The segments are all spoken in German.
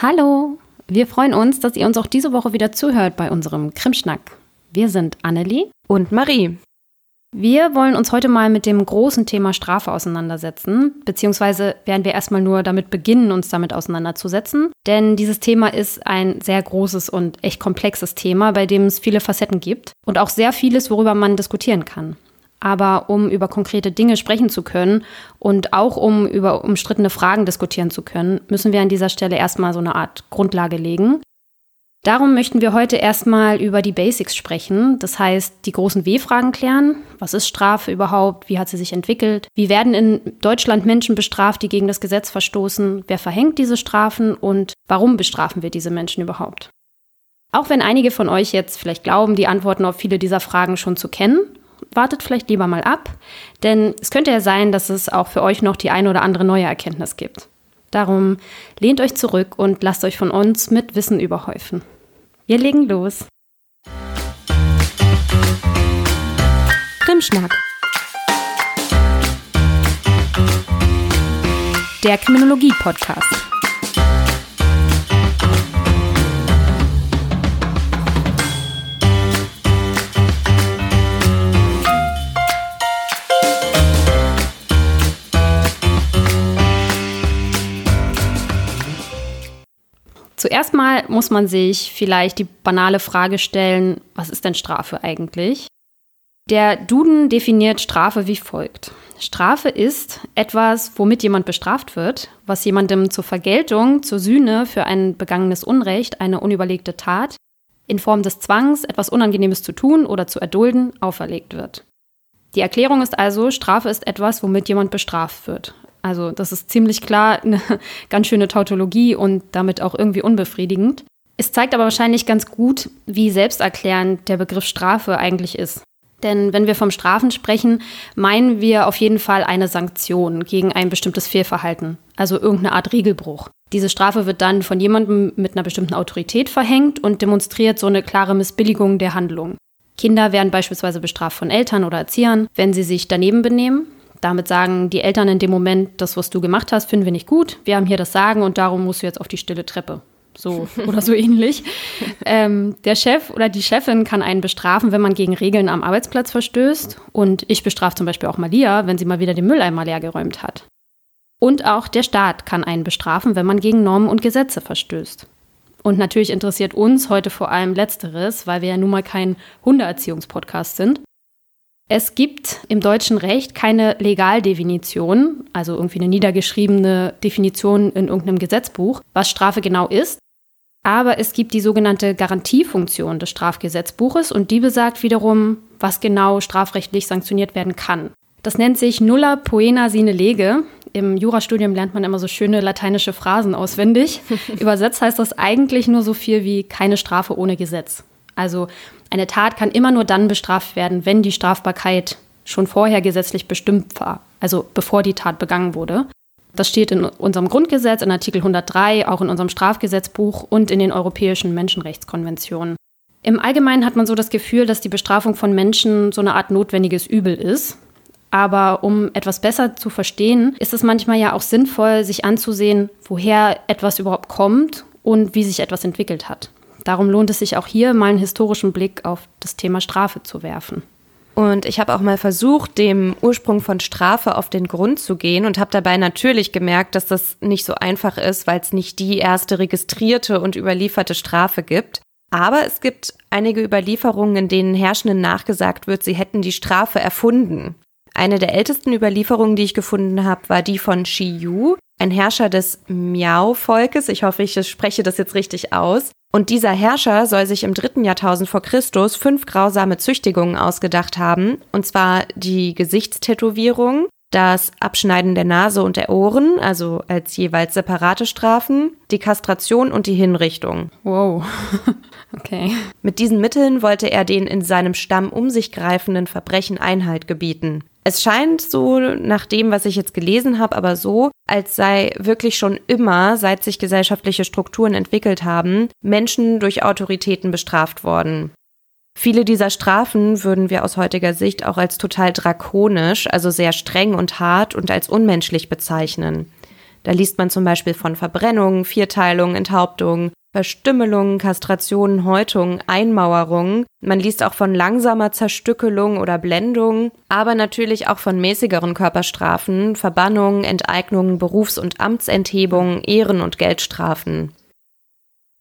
Hallo, wir freuen uns, dass ihr uns auch diese Woche wieder zuhört bei unserem Krimschnack. Wir sind Annelie und Marie. Wir wollen uns heute mal mit dem großen Thema Strafe auseinandersetzen, beziehungsweise werden wir erstmal nur damit beginnen, uns damit auseinanderzusetzen. Denn dieses Thema ist ein sehr großes und echt komplexes Thema, bei dem es viele Facetten gibt und auch sehr vieles, worüber man diskutieren kann. Aber um über konkrete Dinge sprechen zu können und auch um über umstrittene Fragen diskutieren zu können, müssen wir an dieser Stelle erstmal so eine Art Grundlage legen. Darum möchten wir heute erstmal über die Basics sprechen, das heißt die großen W-Fragen klären. Was ist Strafe überhaupt? Wie hat sie sich entwickelt? Wie werden in Deutschland Menschen bestraft, die gegen das Gesetz verstoßen? Wer verhängt diese Strafen und warum bestrafen wir diese Menschen überhaupt? Auch wenn einige von euch jetzt vielleicht glauben, die Antworten auf viele dieser Fragen schon zu kennen, wartet vielleicht lieber mal ab, denn es könnte ja sein, dass es auch für euch noch die eine oder andere neue Erkenntnis gibt. Darum lehnt euch zurück und lasst euch von uns mit Wissen überhäufen. Wir legen los. Krimschnack. Der Kriminologie-Podcast. Zuerst mal muss man sich vielleicht die banale Frage stellen, was ist denn Strafe eigentlich? Der Duden definiert Strafe wie folgt. Strafe ist etwas, womit jemand bestraft wird, was jemandem zur Vergeltung, zur Sühne für ein begangenes Unrecht, eine unüberlegte Tat, in Form des Zwangs, etwas Unangenehmes zu tun oder zu erdulden, auferlegt wird. Die Erklärung ist also, Strafe ist etwas, womit jemand bestraft wird. Also das ist ziemlich klar eine ganz schöne Tautologie und damit auch irgendwie unbefriedigend. Es zeigt aber wahrscheinlich ganz gut, wie selbsterklärend der Begriff Strafe eigentlich ist. Denn wenn wir vom Strafen sprechen, meinen wir auf jeden Fall eine Sanktion gegen ein bestimmtes Fehlverhalten, also irgendeine Art Regelbruch. Diese Strafe wird dann von jemandem mit einer bestimmten Autorität verhängt und demonstriert so eine klare Missbilligung der Handlung. Kinder werden beispielsweise bestraft von Eltern oder Erziehern, wenn sie sich daneben benehmen. Damit sagen die Eltern in dem Moment, das, was du gemacht hast, finden wir nicht gut. Wir haben hier das Sagen und darum musst du jetzt auf die stille Treppe. So oder so ähnlich. Ähm, der Chef oder die Chefin kann einen bestrafen, wenn man gegen Regeln am Arbeitsplatz verstößt. Und ich bestrafe zum Beispiel auch Malia, wenn sie mal wieder den Mülleimer leer geräumt hat. Und auch der Staat kann einen bestrafen, wenn man gegen Normen und Gesetze verstößt. Und natürlich interessiert uns heute vor allem Letzteres, weil wir ja nun mal kein Hundeerziehungspodcast sind. Es gibt im deutschen Recht keine Legaldefinition, also irgendwie eine niedergeschriebene Definition in irgendeinem Gesetzbuch, was Strafe genau ist. Aber es gibt die sogenannte Garantiefunktion des Strafgesetzbuches und die besagt wiederum, was genau strafrechtlich sanktioniert werden kann. Das nennt sich nulla poena sine lege. Im Jurastudium lernt man immer so schöne lateinische Phrasen auswendig. Übersetzt heißt das eigentlich nur so viel wie keine Strafe ohne Gesetz. Also eine Tat kann immer nur dann bestraft werden, wenn die Strafbarkeit schon vorher gesetzlich bestimmt war, also bevor die Tat begangen wurde. Das steht in unserem Grundgesetz, in Artikel 103, auch in unserem Strafgesetzbuch und in den europäischen Menschenrechtskonventionen. Im Allgemeinen hat man so das Gefühl, dass die Bestrafung von Menschen so eine Art notwendiges Übel ist. Aber um etwas besser zu verstehen, ist es manchmal ja auch sinnvoll, sich anzusehen, woher etwas überhaupt kommt und wie sich etwas entwickelt hat. Darum lohnt es sich auch hier mal einen historischen Blick auf das Thema Strafe zu werfen. Und ich habe auch mal versucht, dem Ursprung von Strafe auf den Grund zu gehen und habe dabei natürlich gemerkt, dass das nicht so einfach ist, weil es nicht die erste registrierte und überlieferte Strafe gibt. Aber es gibt einige Überlieferungen, in denen Herrschenden nachgesagt wird, sie hätten die Strafe erfunden. Eine der ältesten Überlieferungen, die ich gefunden habe, war die von Shi Yu, ein Herrscher des Miao-Volkes. Ich hoffe, ich spreche das jetzt richtig aus. Und dieser Herrscher soll sich im dritten Jahrtausend vor Christus fünf grausame Züchtigungen ausgedacht haben, und zwar die Gesichtstätowierung, das Abschneiden der Nase und der Ohren, also als jeweils separate Strafen, die Kastration und die Hinrichtung. Wow. okay. Mit diesen Mitteln wollte er den in seinem Stamm um sich greifenden Verbrechen Einhalt gebieten. Es scheint so, nach dem, was ich jetzt gelesen habe, aber so, als sei wirklich schon immer, seit sich gesellschaftliche Strukturen entwickelt haben, Menschen durch Autoritäten bestraft worden. Viele dieser Strafen würden wir aus heutiger Sicht auch als total drakonisch, also sehr streng und hart und als unmenschlich bezeichnen. Da liest man zum Beispiel von Verbrennung, Vierteilung, Enthauptung, Verstümmelung, Kastration, Häutung, Einmauerung. Man liest auch von langsamer Zerstückelung oder Blendung, aber natürlich auch von mäßigeren Körperstrafen, Verbannung, Enteignung, Berufs- und Amtsenthebung, Ehren- und Geldstrafen.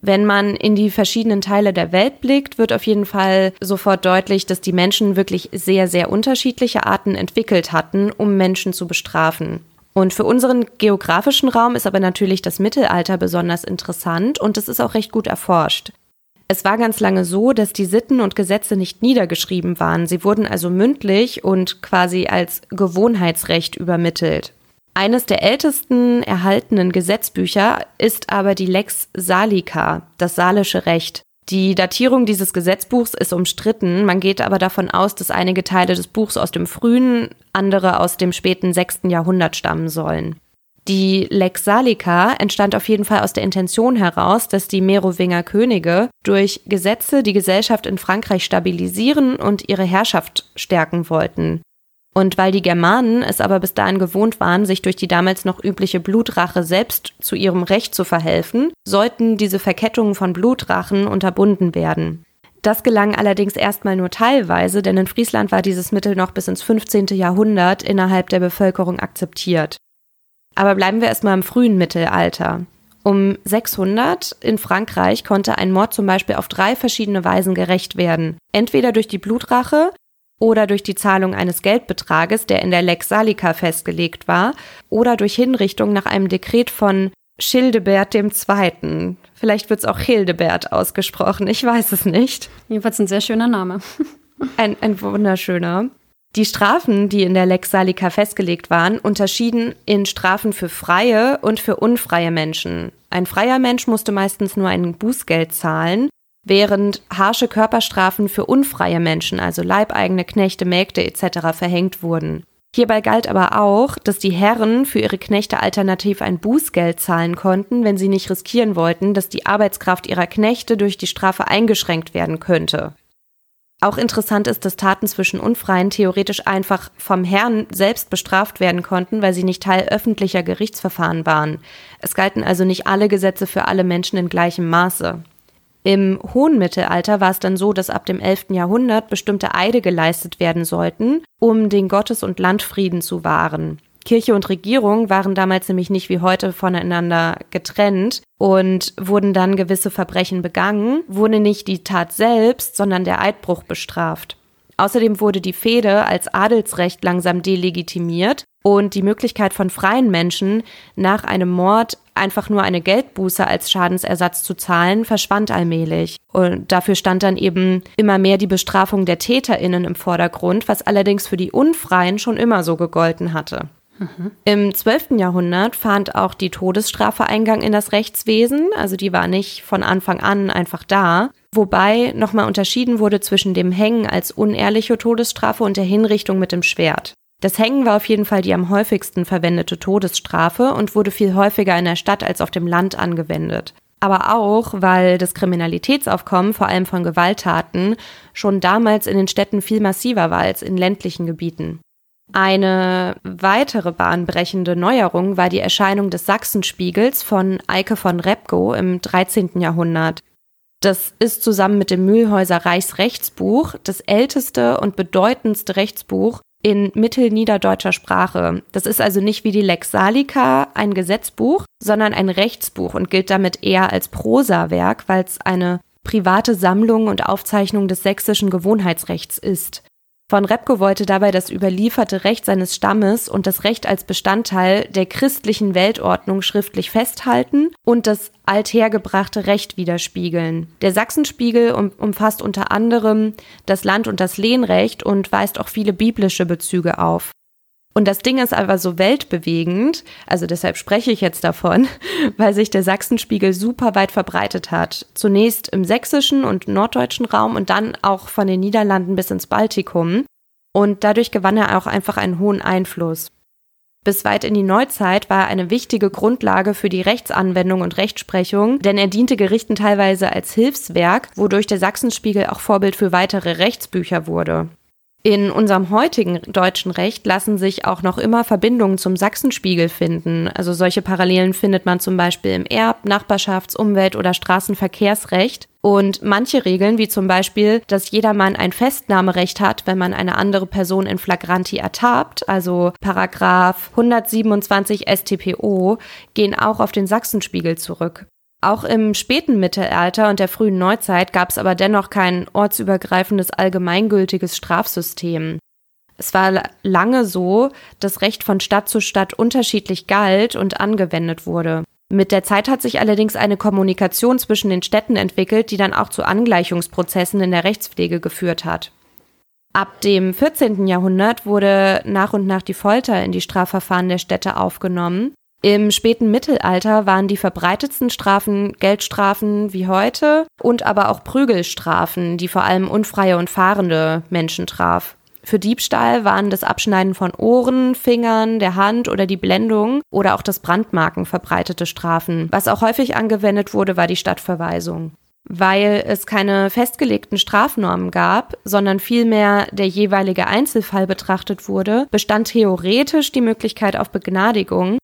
Wenn man in die verschiedenen Teile der Welt blickt, wird auf jeden Fall sofort deutlich, dass die Menschen wirklich sehr, sehr unterschiedliche Arten entwickelt hatten, um Menschen zu bestrafen. Und für unseren geografischen Raum ist aber natürlich das Mittelalter besonders interessant und es ist auch recht gut erforscht. Es war ganz lange so, dass die Sitten und Gesetze nicht niedergeschrieben waren. Sie wurden also mündlich und quasi als Gewohnheitsrecht übermittelt. Eines der ältesten erhaltenen Gesetzbücher ist aber die Lex Salica, das salische Recht. Die Datierung dieses Gesetzbuchs ist umstritten, man geht aber davon aus, dass einige Teile des Buchs aus dem frühen, andere aus dem späten 6. Jahrhundert stammen sollen. Die Lex Salica entstand auf jeden Fall aus der Intention heraus, dass die Merowinger Könige durch Gesetze die Gesellschaft in Frankreich stabilisieren und ihre Herrschaft stärken wollten. Und weil die Germanen es aber bis dahin gewohnt waren, sich durch die damals noch übliche Blutrache selbst zu ihrem Recht zu verhelfen, sollten diese Verkettungen von Blutrachen unterbunden werden. Das gelang allerdings erstmal nur teilweise, denn in Friesland war dieses Mittel noch bis ins 15. Jahrhundert innerhalb der Bevölkerung akzeptiert. Aber bleiben wir erstmal im frühen Mittelalter. Um 600 in Frankreich konnte ein Mord zum Beispiel auf drei verschiedene Weisen gerecht werden. Entweder durch die Blutrache, oder durch die Zahlung eines Geldbetrages, der in der Lex Salica festgelegt war, oder durch Hinrichtung nach einem Dekret von Schildebert II. Vielleicht wird es auch Hildebert ausgesprochen, ich weiß es nicht. Jedenfalls ein sehr schöner Name. ein, ein wunderschöner. Die Strafen, die in der Lex Salica festgelegt waren, unterschieden in Strafen für freie und für unfreie Menschen. Ein freier Mensch musste meistens nur ein Bußgeld zahlen während harsche Körperstrafen für unfreie Menschen, also Leibeigene, Knechte, Mägde etc. verhängt wurden. Hierbei galt aber auch, dass die Herren für ihre Knechte alternativ ein Bußgeld zahlen konnten, wenn sie nicht riskieren wollten, dass die Arbeitskraft ihrer Knechte durch die Strafe eingeschränkt werden könnte. Auch interessant ist, dass Taten zwischen Unfreien theoretisch einfach vom Herrn selbst bestraft werden konnten, weil sie nicht Teil öffentlicher Gerichtsverfahren waren. Es galten also nicht alle Gesetze für alle Menschen in gleichem Maße. Im hohen Mittelalter war es dann so, dass ab dem 11. Jahrhundert bestimmte Eide geleistet werden sollten, um den Gottes- und Landfrieden zu wahren. Kirche und Regierung waren damals nämlich nicht wie heute voneinander getrennt und wurden dann gewisse Verbrechen begangen, wurde nicht die Tat selbst, sondern der Eidbruch bestraft. Außerdem wurde die Fehde als Adelsrecht langsam delegitimiert und die Möglichkeit von freien Menschen nach einem Mord einfach nur eine Geldbuße als Schadensersatz zu zahlen, verschwand allmählich. Und dafür stand dann eben immer mehr die Bestrafung der TäterInnen im Vordergrund, was allerdings für die Unfreien schon immer so gegolten hatte. Mhm. Im 12. Jahrhundert fand auch die Todesstrafe Eingang in das Rechtswesen, also die war nicht von Anfang an einfach da, wobei nochmal unterschieden wurde zwischen dem Hängen als unehrliche Todesstrafe und der Hinrichtung mit dem Schwert. Das Hängen war auf jeden Fall die am häufigsten verwendete Todesstrafe und wurde viel häufiger in der Stadt als auf dem Land angewendet. Aber auch, weil das Kriminalitätsaufkommen, vor allem von Gewalttaten, schon damals in den Städten viel massiver war als in ländlichen Gebieten. Eine weitere bahnbrechende Neuerung war die Erscheinung des Sachsenspiegels von Eike von Repgow im 13. Jahrhundert. Das ist zusammen mit dem Mühlhäuser Reichsrechtsbuch das älteste und bedeutendste Rechtsbuch in mittelniederdeutscher Sprache. Das ist also nicht wie die Lex Salica ein Gesetzbuch, sondern ein Rechtsbuch und gilt damit eher als Prosawerk, weil es eine private Sammlung und Aufzeichnung des sächsischen Gewohnheitsrechts ist. Von Repke wollte dabei das überlieferte Recht seines Stammes und das Recht als Bestandteil der christlichen Weltordnung schriftlich festhalten und das althergebrachte Recht widerspiegeln. Der Sachsenspiegel umfasst unter anderem das Land- und das Lehnrecht und weist auch viele biblische Bezüge auf. Und das Ding ist aber so weltbewegend, also deshalb spreche ich jetzt davon, weil sich der Sachsenspiegel super weit verbreitet hat. Zunächst im sächsischen und norddeutschen Raum und dann auch von den Niederlanden bis ins Baltikum. Und dadurch gewann er auch einfach einen hohen Einfluss. Bis weit in die Neuzeit war er eine wichtige Grundlage für die Rechtsanwendung und Rechtsprechung, denn er diente Gerichten teilweise als Hilfswerk, wodurch der Sachsenspiegel auch Vorbild für weitere Rechtsbücher wurde. In unserem heutigen deutschen Recht lassen sich auch noch immer Verbindungen zum Sachsenspiegel finden. Also solche Parallelen findet man zum Beispiel im Erb-, Nachbarschafts-, Umwelt- oder Straßenverkehrsrecht. Und manche Regeln, wie zum Beispiel, dass jedermann ein Festnahmerecht hat, wenn man eine andere Person in Flagranti ertappt, also Paragraph 127 StPO, gehen auch auf den Sachsenspiegel zurück. Auch im späten Mittelalter und der frühen Neuzeit gab es aber dennoch kein ortsübergreifendes allgemeingültiges Strafsystem. Es war lange so, dass Recht von Stadt zu Stadt unterschiedlich galt und angewendet wurde. Mit der Zeit hat sich allerdings eine Kommunikation zwischen den Städten entwickelt, die dann auch zu Angleichungsprozessen in der Rechtspflege geführt hat. Ab dem 14. Jahrhundert wurde nach und nach die Folter in die Strafverfahren der Städte aufgenommen im späten Mittelalter waren die verbreitetsten Strafen Geldstrafen wie heute und aber auch Prügelstrafen, die vor allem unfreie und fahrende Menschen traf. Für Diebstahl waren das Abschneiden von Ohren, Fingern, der Hand oder die Blendung oder auch das Brandmarken verbreitete Strafen. Was auch häufig angewendet wurde, war die Stadtverweisung. Weil es keine festgelegten Strafnormen gab, sondern vielmehr der jeweilige Einzelfall betrachtet wurde, bestand theoretisch die Möglichkeit auf Begnadigung,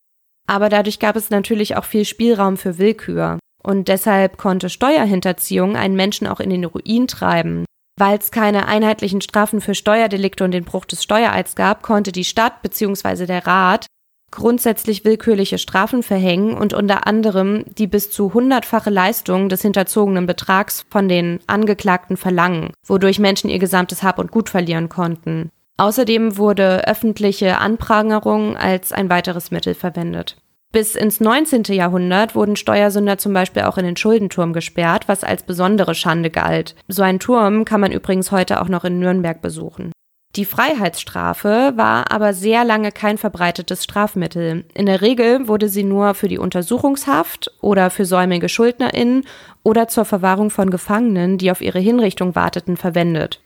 aber dadurch gab es natürlich auch viel Spielraum für Willkür. Und deshalb konnte Steuerhinterziehung einen Menschen auch in den Ruin treiben. Weil es keine einheitlichen Strafen für Steuerdelikte und den Bruch des Steuereids gab, konnte die Stadt bzw. der Rat grundsätzlich willkürliche Strafen verhängen und unter anderem die bis zu hundertfache Leistung des hinterzogenen Betrags von den Angeklagten verlangen, wodurch Menschen ihr gesamtes Hab und Gut verlieren konnten. Außerdem wurde öffentliche Anprangerung als ein weiteres Mittel verwendet. Bis ins 19. Jahrhundert wurden Steuersünder zum Beispiel auch in den Schuldenturm gesperrt, was als besondere Schande galt. So einen Turm kann man übrigens heute auch noch in Nürnberg besuchen. Die Freiheitsstrafe war aber sehr lange kein verbreitetes Strafmittel. In der Regel wurde sie nur für die Untersuchungshaft oder für säumige SchuldnerInnen oder zur Verwahrung von Gefangenen, die auf ihre Hinrichtung warteten, verwendet.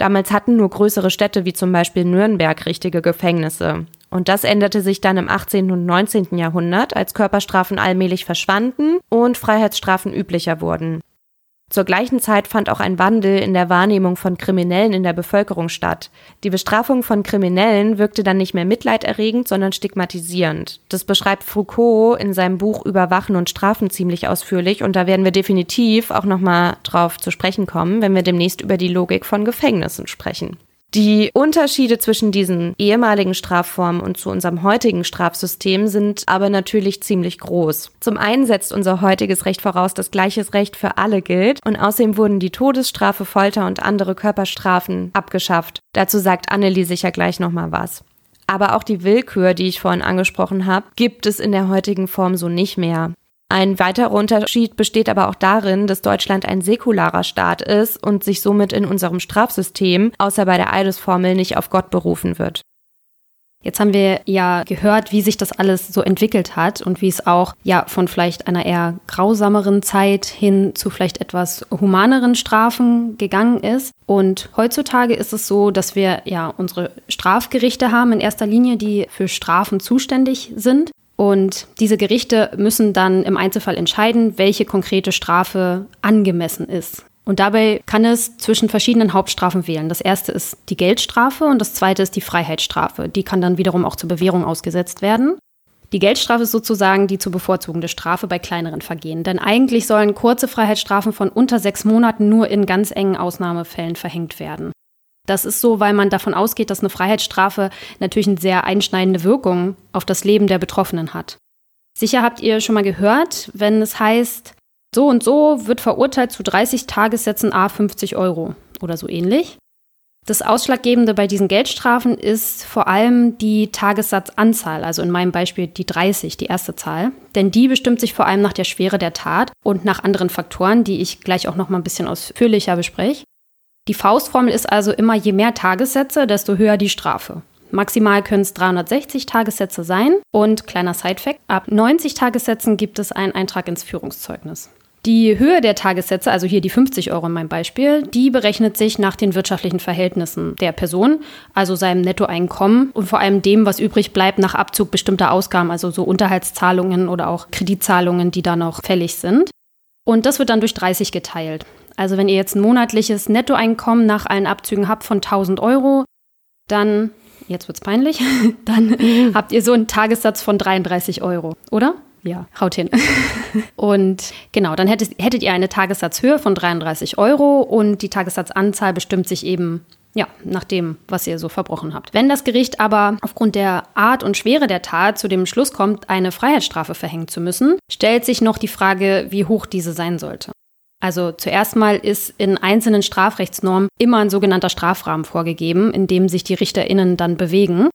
Damals hatten nur größere Städte wie zum Beispiel Nürnberg richtige Gefängnisse. Und das änderte sich dann im 18. und 19. Jahrhundert, als Körperstrafen allmählich verschwanden und Freiheitsstrafen üblicher wurden. Zur gleichen Zeit fand auch ein Wandel in der Wahrnehmung von Kriminellen in der Bevölkerung statt. Die Bestrafung von Kriminellen wirkte dann nicht mehr mitleiderregend, sondern stigmatisierend. Das beschreibt Foucault in seinem Buch Überwachen und Strafen ziemlich ausführlich und da werden wir definitiv auch nochmal drauf zu sprechen kommen, wenn wir demnächst über die Logik von Gefängnissen sprechen. Die Unterschiede zwischen diesen ehemaligen Strafformen und zu unserem heutigen Strafsystem sind aber natürlich ziemlich groß. Zum einen setzt unser heutiges Recht voraus, dass gleiches Recht für alle gilt und außerdem wurden die Todesstrafe, Folter und andere Körperstrafen abgeschafft. Dazu sagt Annelie sicher gleich nochmal was. Aber auch die Willkür, die ich vorhin angesprochen habe, gibt es in der heutigen Form so nicht mehr. Ein weiterer Unterschied besteht aber auch darin, dass Deutschland ein säkularer Staat ist und sich somit in unserem Strafsystem außer bei der Eidesformel nicht auf Gott berufen wird. Jetzt haben wir ja gehört, wie sich das alles so entwickelt hat und wie es auch ja von vielleicht einer eher grausameren Zeit hin zu vielleicht etwas humaneren Strafen gegangen ist. Und heutzutage ist es so, dass wir ja unsere Strafgerichte haben in erster Linie, die für Strafen zuständig sind. Und diese Gerichte müssen dann im Einzelfall entscheiden, welche konkrete Strafe angemessen ist. Und dabei kann es zwischen verschiedenen Hauptstrafen wählen. Das erste ist die Geldstrafe und das zweite ist die Freiheitsstrafe. Die kann dann wiederum auch zur Bewährung ausgesetzt werden. Die Geldstrafe ist sozusagen die zu bevorzugende Strafe bei kleineren Vergehen. Denn eigentlich sollen kurze Freiheitsstrafen von unter sechs Monaten nur in ganz engen Ausnahmefällen verhängt werden. Das ist so, weil man davon ausgeht, dass eine Freiheitsstrafe natürlich eine sehr einschneidende Wirkung auf das Leben der Betroffenen hat. Sicher habt ihr schon mal gehört, wenn es heißt, so und so wird verurteilt zu 30 Tagessätzen A 50 Euro oder so ähnlich. Das Ausschlaggebende bei diesen Geldstrafen ist vor allem die Tagessatzanzahl, also in meinem Beispiel die 30, die erste Zahl. Denn die bestimmt sich vor allem nach der Schwere der Tat und nach anderen Faktoren, die ich gleich auch noch mal ein bisschen ausführlicher bespreche. Die Faustformel ist also immer, je mehr Tagessätze, desto höher die Strafe. Maximal können es 360 Tagessätze sein und kleiner Sidefact, ab 90 Tagessätzen gibt es einen Eintrag ins Führungszeugnis. Die Höhe der Tagessätze, also hier die 50 Euro in meinem Beispiel, die berechnet sich nach den wirtschaftlichen Verhältnissen der Person, also seinem Nettoeinkommen und vor allem dem, was übrig bleibt nach Abzug bestimmter Ausgaben, also so Unterhaltszahlungen oder auch Kreditzahlungen, die da noch fällig sind. Und das wird dann durch 30 geteilt. Also wenn ihr jetzt ein monatliches Nettoeinkommen nach allen Abzügen habt von 1000 Euro, dann, jetzt wird es peinlich, dann mhm. habt ihr so einen Tagessatz von 33 Euro, oder? Ja, haut hin. und genau, dann hättet, hättet ihr eine Tagessatzhöhe von 33 Euro und die Tagessatzanzahl bestimmt sich eben ja, nach dem, was ihr so verbrochen habt. Wenn das Gericht aber aufgrund der Art und Schwere der Tat zu dem Schluss kommt, eine Freiheitsstrafe verhängen zu müssen, stellt sich noch die Frage, wie hoch diese sein sollte. Also zuerst mal ist in einzelnen Strafrechtsnormen immer ein sogenannter Strafrahmen vorgegeben, in dem sich die RichterInnen dann bewegen.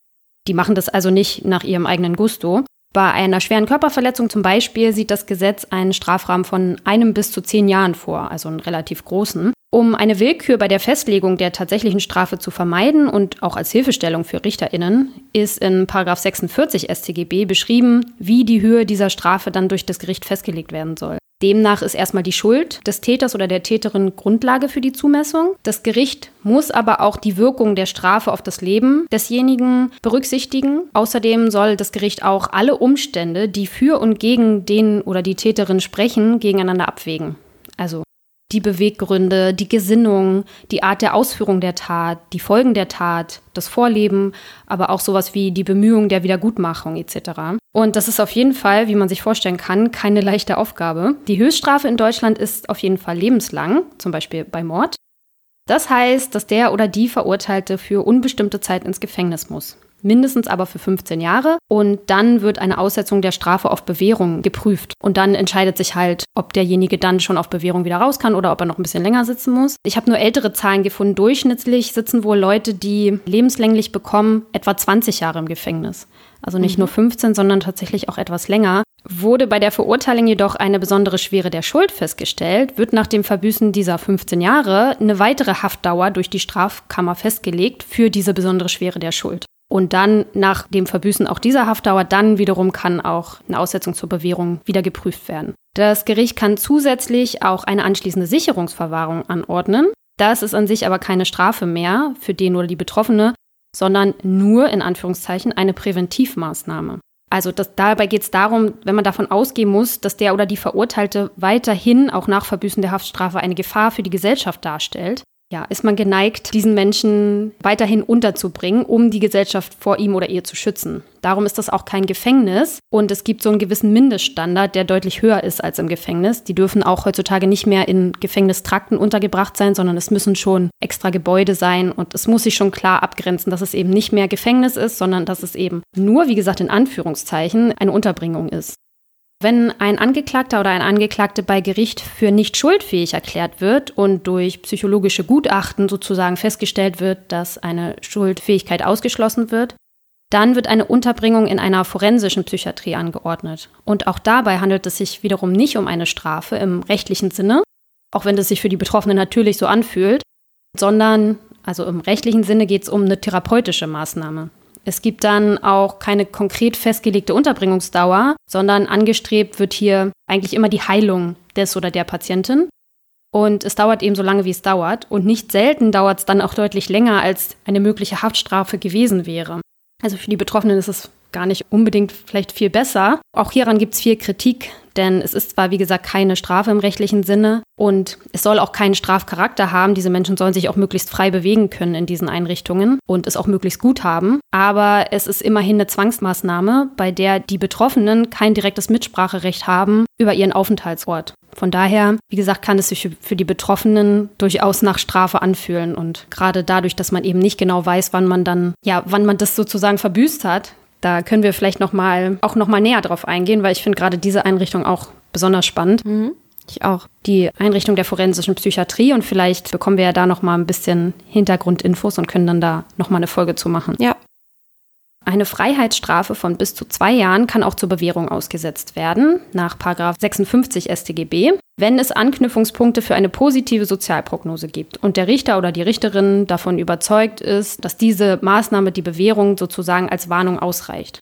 Die machen das also nicht nach ihrem eigenen Gusto. Bei einer schweren Körperverletzung zum Beispiel sieht das Gesetz einen Strafrahmen von einem bis zu zehn Jahren vor, also einen relativ großen. Um eine Willkür bei der Festlegung der tatsächlichen Strafe zu vermeiden und auch als Hilfestellung für RichterInnen ist in 46 StGB beschrieben, wie die Höhe dieser Strafe dann durch das Gericht festgelegt werden soll. Demnach ist erstmal die Schuld des Täters oder der Täterin Grundlage für die Zumessung. Das Gericht muss aber auch die Wirkung der Strafe auf das Leben desjenigen berücksichtigen. Außerdem soll das Gericht auch alle Umstände, die für und gegen den oder die Täterin sprechen, gegeneinander abwägen. Also die Beweggründe, die Gesinnung, die Art der Ausführung der Tat, die Folgen der Tat, das Vorleben, aber auch sowas wie die Bemühungen der Wiedergutmachung etc. Und das ist auf jeden Fall, wie man sich vorstellen kann, keine leichte Aufgabe. Die Höchststrafe in Deutschland ist auf jeden Fall lebenslang, zum Beispiel bei Mord. Das heißt, dass der oder die Verurteilte für unbestimmte Zeit ins Gefängnis muss mindestens aber für 15 Jahre. Und dann wird eine Aussetzung der Strafe auf Bewährung geprüft. Und dann entscheidet sich halt, ob derjenige dann schon auf Bewährung wieder raus kann oder ob er noch ein bisschen länger sitzen muss. Ich habe nur ältere Zahlen gefunden. Durchschnittlich sitzen wohl Leute, die lebenslänglich bekommen, etwa 20 Jahre im Gefängnis. Also nicht mhm. nur 15, sondern tatsächlich auch etwas länger. Wurde bei der Verurteilung jedoch eine besondere Schwere der Schuld festgestellt, wird nach dem Verbüßen dieser 15 Jahre eine weitere Haftdauer durch die Strafkammer festgelegt für diese besondere Schwere der Schuld. Und dann nach dem Verbüßen auch dieser Haftdauer, dann wiederum kann auch eine Aussetzung zur Bewährung wieder geprüft werden. Das Gericht kann zusätzlich auch eine anschließende Sicherungsverwahrung anordnen. Das ist an sich aber keine Strafe mehr für den oder die Betroffene, sondern nur in Anführungszeichen eine Präventivmaßnahme. Also das, dabei geht es darum, wenn man davon ausgehen muss, dass der oder die Verurteilte weiterhin auch nach Verbüßen der Haftstrafe eine Gefahr für die Gesellschaft darstellt, ja, ist man geneigt, diesen Menschen weiterhin unterzubringen, um die Gesellschaft vor ihm oder ihr zu schützen. Darum ist das auch kein Gefängnis und es gibt so einen gewissen Mindeststandard, der deutlich höher ist als im Gefängnis. Die dürfen auch heutzutage nicht mehr in Gefängnistrakten untergebracht sein, sondern es müssen schon extra Gebäude sein und es muss sich schon klar abgrenzen, dass es eben nicht mehr Gefängnis ist, sondern dass es eben nur, wie gesagt, in Anführungszeichen eine Unterbringung ist. Wenn ein Angeklagter oder eine Angeklagte bei Gericht für nicht schuldfähig erklärt wird und durch psychologische Gutachten sozusagen festgestellt wird, dass eine Schuldfähigkeit ausgeschlossen wird, dann wird eine Unterbringung in einer forensischen Psychiatrie angeordnet. Und auch dabei handelt es sich wiederum nicht um eine Strafe im rechtlichen Sinne, auch wenn es sich für die Betroffenen natürlich so anfühlt, sondern also im rechtlichen Sinne geht es um eine therapeutische Maßnahme. Es gibt dann auch keine konkret festgelegte Unterbringungsdauer, sondern angestrebt wird hier eigentlich immer die Heilung des oder der Patientin. Und es dauert eben so lange, wie es dauert. Und nicht selten dauert es dann auch deutlich länger, als eine mögliche Haftstrafe gewesen wäre. Also für die Betroffenen ist es gar nicht unbedingt vielleicht viel besser. Auch hieran gibt es viel Kritik, denn es ist zwar, wie gesagt, keine Strafe im rechtlichen Sinne und es soll auch keinen Strafcharakter haben. Diese Menschen sollen sich auch möglichst frei bewegen können in diesen Einrichtungen und es auch möglichst gut haben. Aber es ist immerhin eine Zwangsmaßnahme, bei der die Betroffenen kein direktes Mitspracherecht haben über ihren Aufenthaltsort. Von daher, wie gesagt, kann es sich für die Betroffenen durchaus nach Strafe anfühlen. Und gerade dadurch, dass man eben nicht genau weiß, wann man dann, ja, wann man das sozusagen verbüßt hat, da können wir vielleicht noch mal, auch noch mal näher drauf eingehen, weil ich finde gerade diese Einrichtung auch besonders spannend. Mhm. Ich auch. Die Einrichtung der forensischen Psychiatrie und vielleicht bekommen wir ja da noch mal ein bisschen Hintergrundinfos und können dann da noch mal eine Folge zu machen. Ja. Eine Freiheitsstrafe von bis zu zwei Jahren kann auch zur Bewährung ausgesetzt werden, nach 56 StGB wenn es Anknüpfungspunkte für eine positive Sozialprognose gibt und der Richter oder die Richterin davon überzeugt ist, dass diese Maßnahme die Bewährung sozusagen als Warnung ausreicht.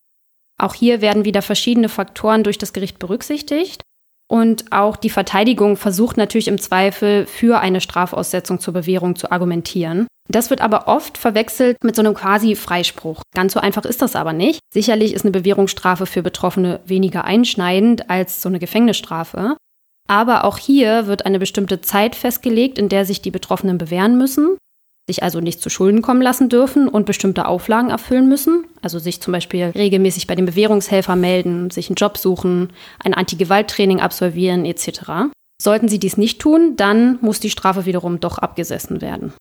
Auch hier werden wieder verschiedene Faktoren durch das Gericht berücksichtigt und auch die Verteidigung versucht natürlich im Zweifel für eine Strafaussetzung zur Bewährung zu argumentieren. Das wird aber oft verwechselt mit so einem quasi Freispruch. Ganz so einfach ist das aber nicht. Sicherlich ist eine Bewährungsstrafe für Betroffene weniger einschneidend als so eine Gefängnisstrafe. Aber auch hier wird eine bestimmte Zeit festgelegt, in der sich die Betroffenen bewähren müssen, sich also nicht zu Schulden kommen lassen dürfen und bestimmte Auflagen erfüllen müssen, also sich zum Beispiel regelmäßig bei dem Bewährungshelfer melden, sich einen Job suchen, ein Anti-Gewalt-Training absolvieren etc. Sollten sie dies nicht tun, dann muss die Strafe wiederum doch abgesessen werden.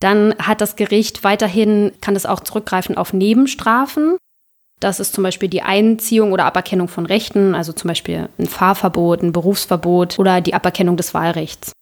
Dann hat das Gericht weiterhin, kann es auch zurückgreifen auf Nebenstrafen. Das ist zum Beispiel die Einziehung oder Aberkennung von Rechten, also zum Beispiel ein Fahrverbot, ein Berufsverbot oder die Aberkennung des Wahlrechts.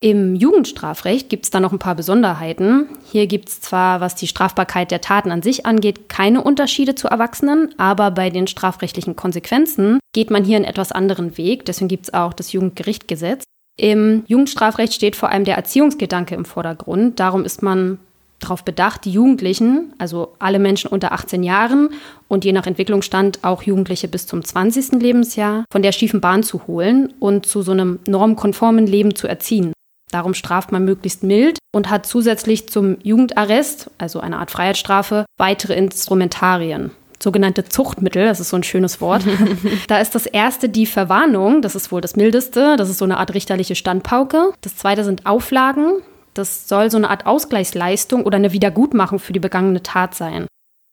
Im Jugendstrafrecht gibt es da noch ein paar Besonderheiten. Hier gibt es zwar, was die Strafbarkeit der Taten an sich angeht, keine Unterschiede zu Erwachsenen, aber bei den strafrechtlichen Konsequenzen geht man hier einen etwas anderen Weg. Deswegen gibt es auch das Jugendgerichtgesetz. Im Jugendstrafrecht steht vor allem der Erziehungsgedanke im Vordergrund. Darum ist man darauf bedacht, die Jugendlichen, also alle Menschen unter 18 Jahren und je nach Entwicklungsstand auch Jugendliche bis zum 20. Lebensjahr, von der schiefen Bahn zu holen und zu so einem normkonformen Leben zu erziehen. Darum straft man möglichst mild und hat zusätzlich zum Jugendarrest, also eine Art Freiheitsstrafe, weitere Instrumentarien sogenannte Zuchtmittel, das ist so ein schönes Wort. da ist das erste die Verwarnung, das ist wohl das mildeste, das ist so eine Art richterliche Standpauke. Das zweite sind Auflagen, das soll so eine Art Ausgleichsleistung oder eine Wiedergutmachung für die begangene Tat sein.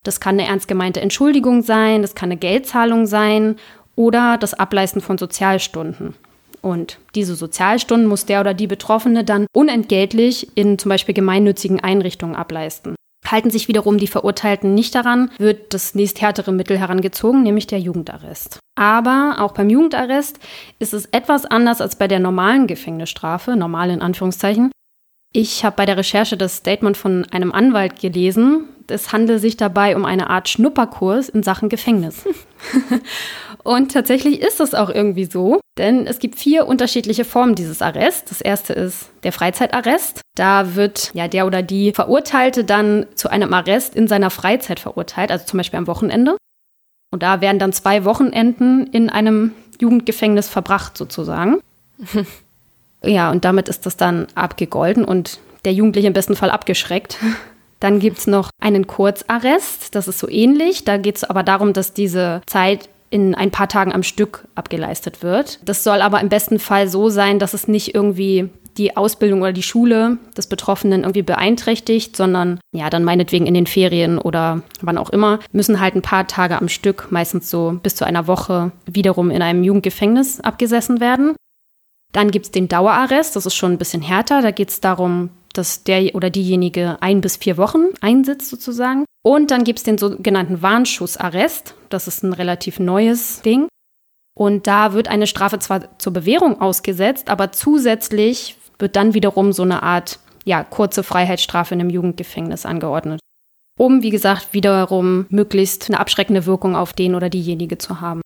Das kann eine ernst gemeinte Entschuldigung sein, das kann eine Geldzahlung sein oder das Ableisten von Sozialstunden. Und diese Sozialstunden muss der oder die Betroffene dann unentgeltlich in zum Beispiel gemeinnützigen Einrichtungen ableisten. Halten sich wiederum die Verurteilten nicht daran, wird das nächsthärtere Mittel herangezogen, nämlich der Jugendarrest. Aber auch beim Jugendarrest ist es etwas anders als bei der normalen Gefängnisstrafe, normal in Anführungszeichen, ich habe bei der Recherche das Statement von einem Anwalt gelesen. Es handelt sich dabei um eine Art Schnupperkurs in Sachen Gefängnis. Und tatsächlich ist es auch irgendwie so, denn es gibt vier unterschiedliche Formen dieses Arrests. Das erste ist der Freizeitarrest. Da wird ja der oder die Verurteilte dann zu einem Arrest in seiner Freizeit verurteilt, also zum Beispiel am Wochenende. Und da werden dann zwei Wochenenden in einem Jugendgefängnis verbracht sozusagen. Ja, und damit ist das dann abgegolten und der Jugendliche im besten Fall abgeschreckt. Dann gibt es noch einen Kurzarrest, das ist so ähnlich. Da geht es aber darum, dass diese Zeit in ein paar Tagen am Stück abgeleistet wird. Das soll aber im besten Fall so sein, dass es nicht irgendwie die Ausbildung oder die Schule des Betroffenen irgendwie beeinträchtigt, sondern ja, dann meinetwegen in den Ferien oder wann auch immer, müssen halt ein paar Tage am Stück, meistens so bis zu einer Woche, wiederum in einem Jugendgefängnis abgesessen werden. Dann gibt es den Dauerarrest, das ist schon ein bisschen härter. Da geht es darum, dass der oder diejenige ein bis vier Wochen einsitzt sozusagen. Und dann gibt es den sogenannten Warnschussarrest. Das ist ein relativ neues Ding. Und da wird eine Strafe zwar zur Bewährung ausgesetzt, aber zusätzlich wird dann wiederum so eine Art ja, kurze Freiheitsstrafe in einem Jugendgefängnis angeordnet. Um, wie gesagt, wiederum möglichst eine abschreckende Wirkung auf den oder diejenige zu haben.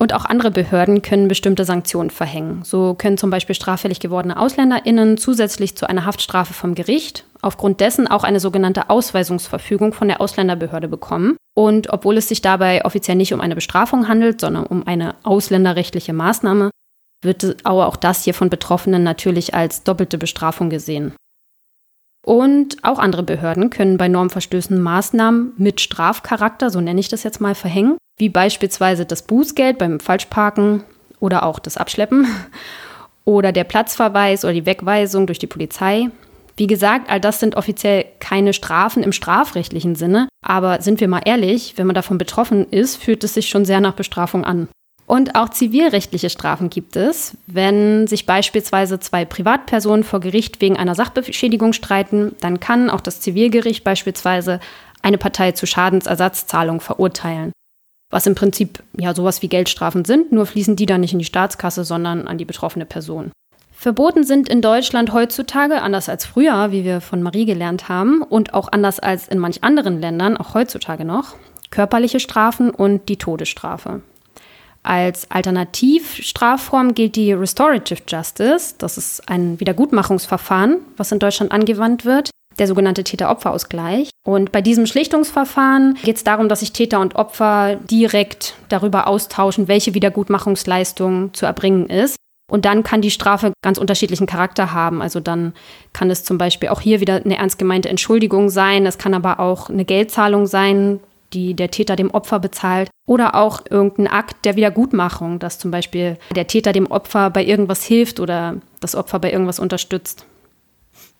Und auch andere Behörden können bestimmte Sanktionen verhängen. So können zum Beispiel straffällig gewordene AusländerInnen zusätzlich zu einer Haftstrafe vom Gericht aufgrund dessen auch eine sogenannte Ausweisungsverfügung von der Ausländerbehörde bekommen. Und obwohl es sich dabei offiziell nicht um eine Bestrafung handelt, sondern um eine ausländerrechtliche Maßnahme, wird auch das hier von Betroffenen natürlich als doppelte Bestrafung gesehen. Und auch andere Behörden können bei Normverstößen Maßnahmen mit Strafcharakter, so nenne ich das jetzt mal, verhängen, wie beispielsweise das Bußgeld beim Falschparken oder auch das Abschleppen oder der Platzverweis oder die Wegweisung durch die Polizei. Wie gesagt, all das sind offiziell keine Strafen im strafrechtlichen Sinne, aber sind wir mal ehrlich, wenn man davon betroffen ist, fühlt es sich schon sehr nach Bestrafung an. Und auch zivilrechtliche Strafen gibt es. Wenn sich beispielsweise zwei Privatpersonen vor Gericht wegen einer Sachbeschädigung streiten, dann kann auch das Zivilgericht beispielsweise eine Partei zu Schadensersatzzahlung verurteilen. Was im Prinzip ja sowas wie Geldstrafen sind, nur fließen die dann nicht in die Staatskasse, sondern an die betroffene Person. Verboten sind in Deutschland heutzutage, anders als früher, wie wir von Marie gelernt haben, und auch anders als in manch anderen Ländern, auch heutzutage noch, körperliche Strafen und die Todesstrafe. Als Alternativstrafform gilt die Restorative Justice. Das ist ein Wiedergutmachungsverfahren, was in Deutschland angewandt wird, der sogenannte Täter-Opfer-Ausgleich. Und bei diesem Schlichtungsverfahren geht es darum, dass sich Täter und Opfer direkt darüber austauschen, welche Wiedergutmachungsleistung zu erbringen ist. Und dann kann die Strafe ganz unterschiedlichen Charakter haben. Also dann kann es zum Beispiel auch hier wieder eine ernst gemeinte Entschuldigung sein. Es kann aber auch eine Geldzahlung sein, die der Täter dem Opfer bezahlt oder auch irgendein Akt der Wiedergutmachung, dass zum Beispiel der Täter dem Opfer bei irgendwas hilft oder das Opfer bei irgendwas unterstützt.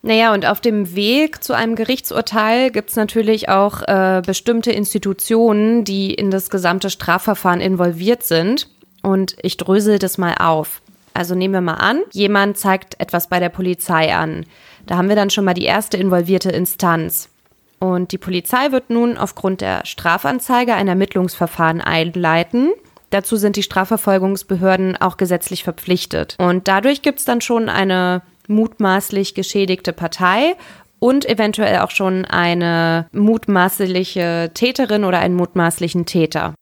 Naja, und auf dem Weg zu einem Gerichtsurteil gibt es natürlich auch äh, bestimmte Institutionen, die in das gesamte Strafverfahren involviert sind. Und ich drösel das mal auf. Also nehmen wir mal an, jemand zeigt etwas bei der Polizei an. Da haben wir dann schon mal die erste involvierte Instanz. Und die Polizei wird nun aufgrund der Strafanzeige ein Ermittlungsverfahren einleiten. Dazu sind die Strafverfolgungsbehörden auch gesetzlich verpflichtet. Und dadurch gibt es dann schon eine mutmaßlich geschädigte Partei und eventuell auch schon eine mutmaßliche Täterin oder einen mutmaßlichen Täter.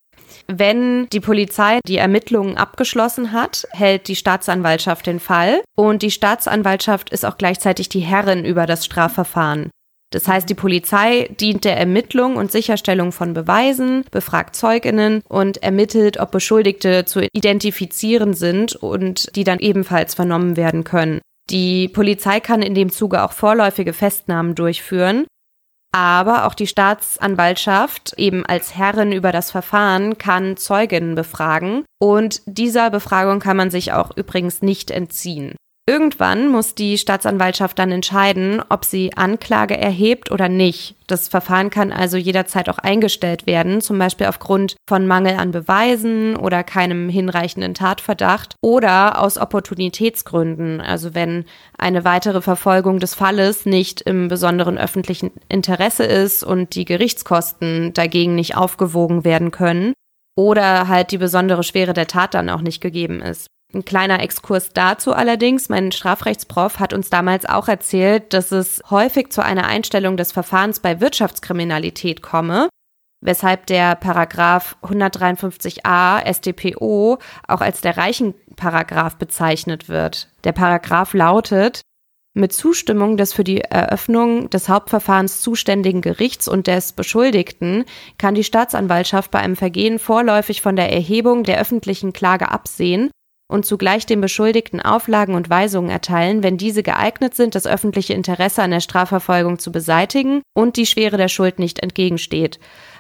Wenn die Polizei die Ermittlungen abgeschlossen hat, hält die Staatsanwaltschaft den Fall und die Staatsanwaltschaft ist auch gleichzeitig die Herrin über das Strafverfahren. Das heißt, die Polizei dient der Ermittlung und Sicherstellung von Beweisen, befragt Zeuginnen und ermittelt, ob Beschuldigte zu identifizieren sind und die dann ebenfalls vernommen werden können. Die Polizei kann in dem Zuge auch vorläufige Festnahmen durchführen aber auch die Staatsanwaltschaft eben als Herrin über das Verfahren kann Zeuginnen befragen und dieser Befragung kann man sich auch übrigens nicht entziehen. Irgendwann muss die Staatsanwaltschaft dann entscheiden, ob sie Anklage erhebt oder nicht. Das Verfahren kann also jederzeit auch eingestellt werden, zum Beispiel aufgrund von Mangel an Beweisen oder keinem hinreichenden Tatverdacht oder aus Opportunitätsgründen, also wenn eine weitere Verfolgung des Falles nicht im besonderen öffentlichen Interesse ist und die Gerichtskosten dagegen nicht aufgewogen werden können oder halt die besondere Schwere der Tat dann auch nicht gegeben ist. Ein kleiner Exkurs dazu allerdings. Mein Strafrechtsprof hat uns damals auch erzählt, dass es häufig zu einer Einstellung des Verfahrens bei Wirtschaftskriminalität komme, weshalb der Paragraph 153a StPO auch als der Reichenparagraph bezeichnet wird. Der Paragraph lautet, mit Zustimmung des für die Eröffnung des Hauptverfahrens zuständigen Gerichts und des Beschuldigten kann die Staatsanwaltschaft bei einem Vergehen vorläufig von der Erhebung der öffentlichen Klage absehen und zugleich dem Beschuldigten Auflagen und Weisungen erteilen, wenn diese geeignet sind, das öffentliche Interesse an der Strafverfolgung zu beseitigen und die Schwere der Schuld nicht entgegensteht.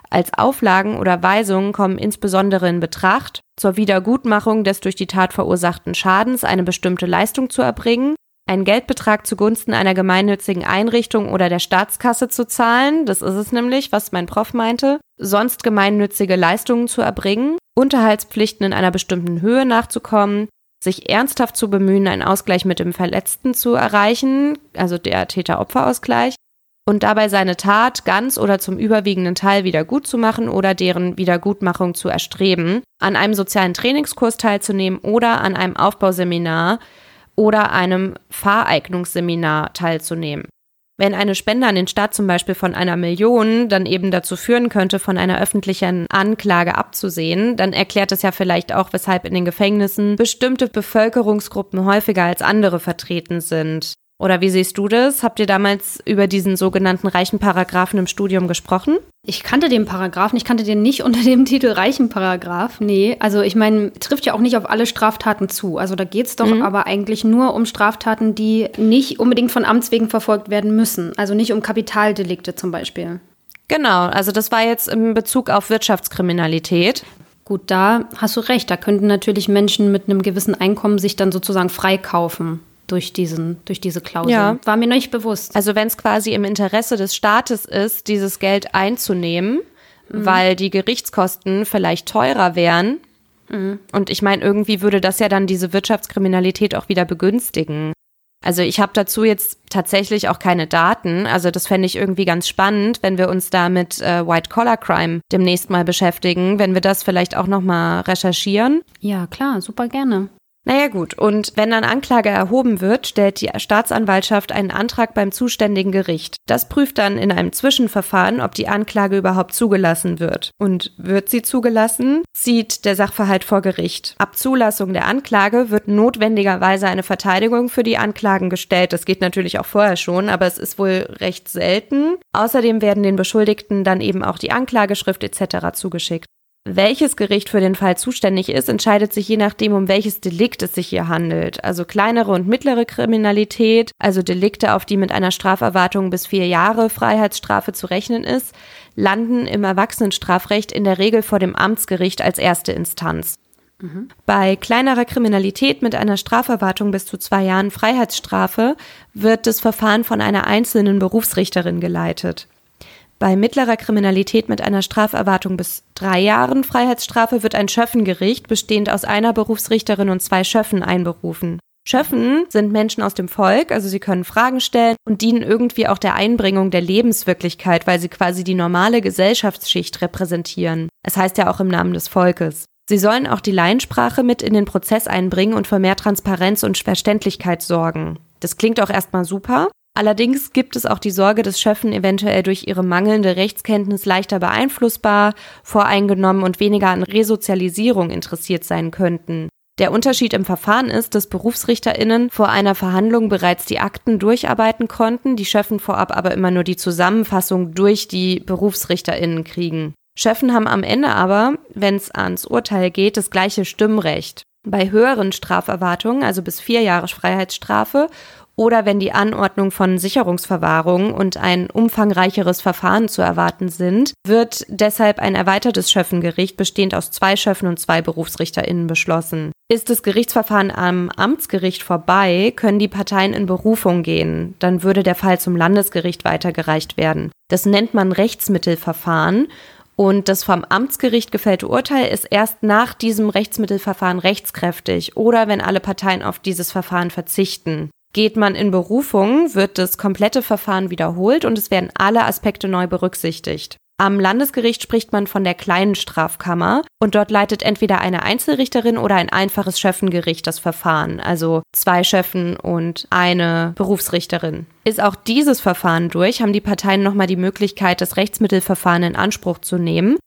Als Auflagen oder Weisungen kommen insbesondere in Betracht, zur Wiedergutmachung des durch die Tat verursachten Schadens eine bestimmte Leistung zu erbringen, einen Geldbetrag zugunsten einer gemeinnützigen Einrichtung oder der Staatskasse zu zahlen, das ist es nämlich, was mein Prof meinte, sonst gemeinnützige Leistungen zu erbringen, Unterhaltspflichten in einer bestimmten Höhe nachzukommen, sich ernsthaft zu bemühen, einen Ausgleich mit dem Verletzten zu erreichen, also der Täter-Opfer-Ausgleich, und dabei seine Tat ganz oder zum überwiegenden Teil wieder gut zu machen oder deren Wiedergutmachung zu erstreben, an einem sozialen Trainingskurs teilzunehmen oder an einem Aufbauseminar, oder einem Fahreignungsseminar teilzunehmen. Wenn eine Spende an den Staat zum Beispiel von einer Million dann eben dazu führen könnte, von einer öffentlichen Anklage abzusehen, dann erklärt es ja vielleicht auch, weshalb in den Gefängnissen bestimmte Bevölkerungsgruppen häufiger als andere vertreten sind. Oder wie siehst du das? Habt ihr damals über diesen sogenannten reichen Paragraphen im Studium gesprochen? Ich kannte den Paragraphen, ich kannte den nicht unter dem Titel reichen Paragraph. Nee, also ich meine, trifft ja auch nicht auf alle Straftaten zu. Also da geht es doch mhm. aber eigentlich nur um Straftaten, die nicht unbedingt von Amts wegen verfolgt werden müssen. Also nicht um Kapitaldelikte zum Beispiel. Genau, also das war jetzt in Bezug auf Wirtschaftskriminalität. Gut, da hast du recht. Da könnten natürlich Menschen mit einem gewissen Einkommen sich dann sozusagen freikaufen durch, diesen, durch diese Klausel. Ja. War mir nicht bewusst. Also wenn es quasi im Interesse des Staates ist, dieses Geld einzunehmen, mhm. weil die Gerichtskosten vielleicht teurer wären. Mhm. Und ich meine, irgendwie würde das ja dann diese Wirtschaftskriminalität auch wieder begünstigen. Also ich habe dazu jetzt tatsächlich auch keine Daten. Also das fände ich irgendwie ganz spannend, wenn wir uns da mit äh, White Collar Crime demnächst mal beschäftigen, wenn wir das vielleicht auch noch mal recherchieren. Ja, klar, super gerne. Naja gut, und wenn dann Anklage erhoben wird, stellt die Staatsanwaltschaft einen Antrag beim zuständigen Gericht. Das prüft dann in einem Zwischenverfahren, ob die Anklage überhaupt zugelassen wird. Und wird sie zugelassen, zieht der Sachverhalt vor Gericht. Ab Zulassung der Anklage wird notwendigerweise eine Verteidigung für die Anklagen gestellt. Das geht natürlich auch vorher schon, aber es ist wohl recht selten. Außerdem werden den Beschuldigten dann eben auch die Anklageschrift etc. zugeschickt. Welches Gericht für den Fall zuständig ist, entscheidet sich je nachdem, um welches Delikt es sich hier handelt. Also kleinere und mittlere Kriminalität, also Delikte, auf die mit einer Straferwartung bis vier Jahre Freiheitsstrafe zu rechnen ist, landen im Erwachsenenstrafrecht in der Regel vor dem Amtsgericht als erste Instanz. Bei kleinerer Kriminalität mit einer Straferwartung bis zu zwei Jahren Freiheitsstrafe wird das Verfahren von einer einzelnen Berufsrichterin geleitet. Bei mittlerer Kriminalität mit einer Straferwartung bis drei Jahren Freiheitsstrafe wird ein Schöffengericht bestehend aus einer Berufsrichterin und zwei Schöffen einberufen. Schöffen sind Menschen aus dem Volk, also sie können Fragen stellen und dienen irgendwie auch der Einbringung der Lebenswirklichkeit, weil sie quasi die normale Gesellschaftsschicht repräsentieren. Es heißt ja auch im Namen des Volkes. Sie sollen auch die Laiensprache mit in den Prozess einbringen und für mehr Transparenz und Verständlichkeit sorgen. Das klingt auch erstmal super, Allerdings gibt es auch die Sorge, dass Schöffen eventuell durch ihre mangelnde Rechtskenntnis leichter beeinflussbar, voreingenommen und weniger an Resozialisierung interessiert sein könnten. Der Unterschied im Verfahren ist, dass BerufsrichterInnen vor einer Verhandlung bereits die Akten durcharbeiten konnten, die Schöffen vorab aber immer nur die Zusammenfassung durch die BerufsrichterInnen kriegen. Schöffen haben am Ende aber, wenn es ans Urteil geht, das gleiche Stimmrecht. Bei höheren Straferwartungen, also bis vier Jahre Freiheitsstrafe oder wenn die Anordnung von Sicherungsverwahrung und ein umfangreicheres Verfahren zu erwarten sind, wird deshalb ein erweitertes Schöffengericht bestehend aus zwei Schöffen und zwei BerufsrichterInnen beschlossen. Ist das Gerichtsverfahren am Amtsgericht vorbei, können die Parteien in Berufung gehen. Dann würde der Fall zum Landesgericht weitergereicht werden. Das nennt man Rechtsmittelverfahren und das vom Amtsgericht gefällte Urteil ist erst nach diesem Rechtsmittelverfahren rechtskräftig oder wenn alle Parteien auf dieses Verfahren verzichten. Geht man in Berufung, wird das komplette Verfahren wiederholt und es werden alle Aspekte neu berücksichtigt. Am Landesgericht spricht man von der kleinen Strafkammer und dort leitet entweder eine Einzelrichterin oder ein einfaches Schöffengericht das Verfahren, also zwei Schöffen und eine Berufsrichterin. Ist auch dieses Verfahren durch, haben die Parteien nochmal die Möglichkeit, das Rechtsmittelverfahren in Anspruch zu nehmen.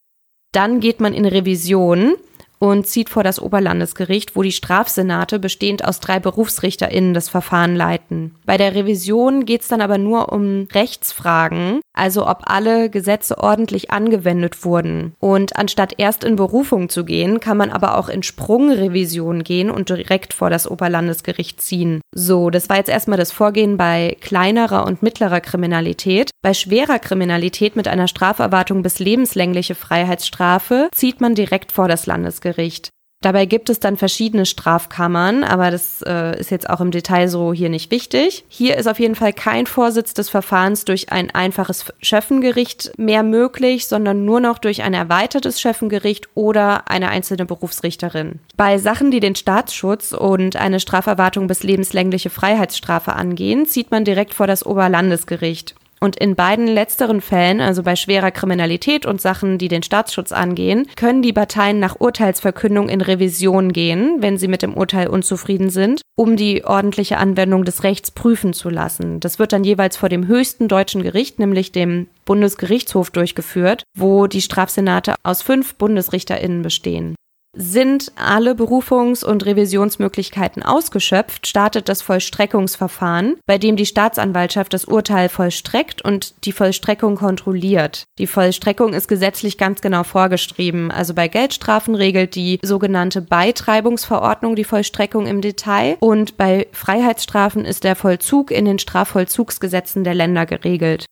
Dann geht man in Revision und zieht vor das Oberlandesgericht, wo die Strafsenate bestehend aus drei BerufsrichterInnen das Verfahren leiten. Bei der Revision geht es dann aber nur um Rechtsfragen, also ob alle Gesetze ordentlich angewendet wurden. Und anstatt erst in Berufung zu gehen, kann man aber auch in Sprungrevision gehen und direkt vor das Oberlandesgericht ziehen. So, das war jetzt erstmal das Vorgehen bei kleinerer und mittlerer Kriminalität. Bei schwerer Kriminalität mit einer Straferwartung bis lebenslängliche Freiheitsstrafe zieht man direkt vor das Landesgericht. Landgericht. Dabei gibt es dann verschiedene Strafkammern, aber das äh, ist jetzt auch im Detail so hier nicht wichtig. Hier ist auf jeden Fall kein Vorsitz des Verfahrens durch ein einfaches Schöffengericht mehr möglich, sondern nur noch durch ein erweitertes Schöffengericht oder eine einzelne Berufsrichterin. Bei Sachen, die den Staatsschutz und eine Straferwartung bis lebenslängliche Freiheitsstrafe angehen, zieht man direkt vor das Oberlandesgericht. Und in beiden letzteren Fällen, also bei schwerer Kriminalität und Sachen, die den Staatsschutz angehen, können die Parteien nach Urteilsverkündung in Revision gehen, wenn sie mit dem Urteil unzufrieden sind, um die ordentliche Anwendung des Rechts prüfen zu lassen. Das wird dann jeweils vor dem höchsten deutschen Gericht, nämlich dem Bundesgerichtshof, durchgeführt, wo die Strafsenate aus fünf BundesrichterInnen bestehen. Sind alle Berufungs- und Revisionsmöglichkeiten ausgeschöpft, startet das Vollstreckungsverfahren, bei dem die Staatsanwaltschaft das Urteil vollstreckt und die Vollstreckung kontrolliert. Die Vollstreckung ist gesetzlich ganz genau vorgeschrieben. Also bei Geldstrafen regelt die sogenannte Beitreibungsverordnung die Vollstreckung im Detail und bei Freiheitsstrafen ist der Vollzug in den Strafvollzugsgesetzen der Länder geregelt.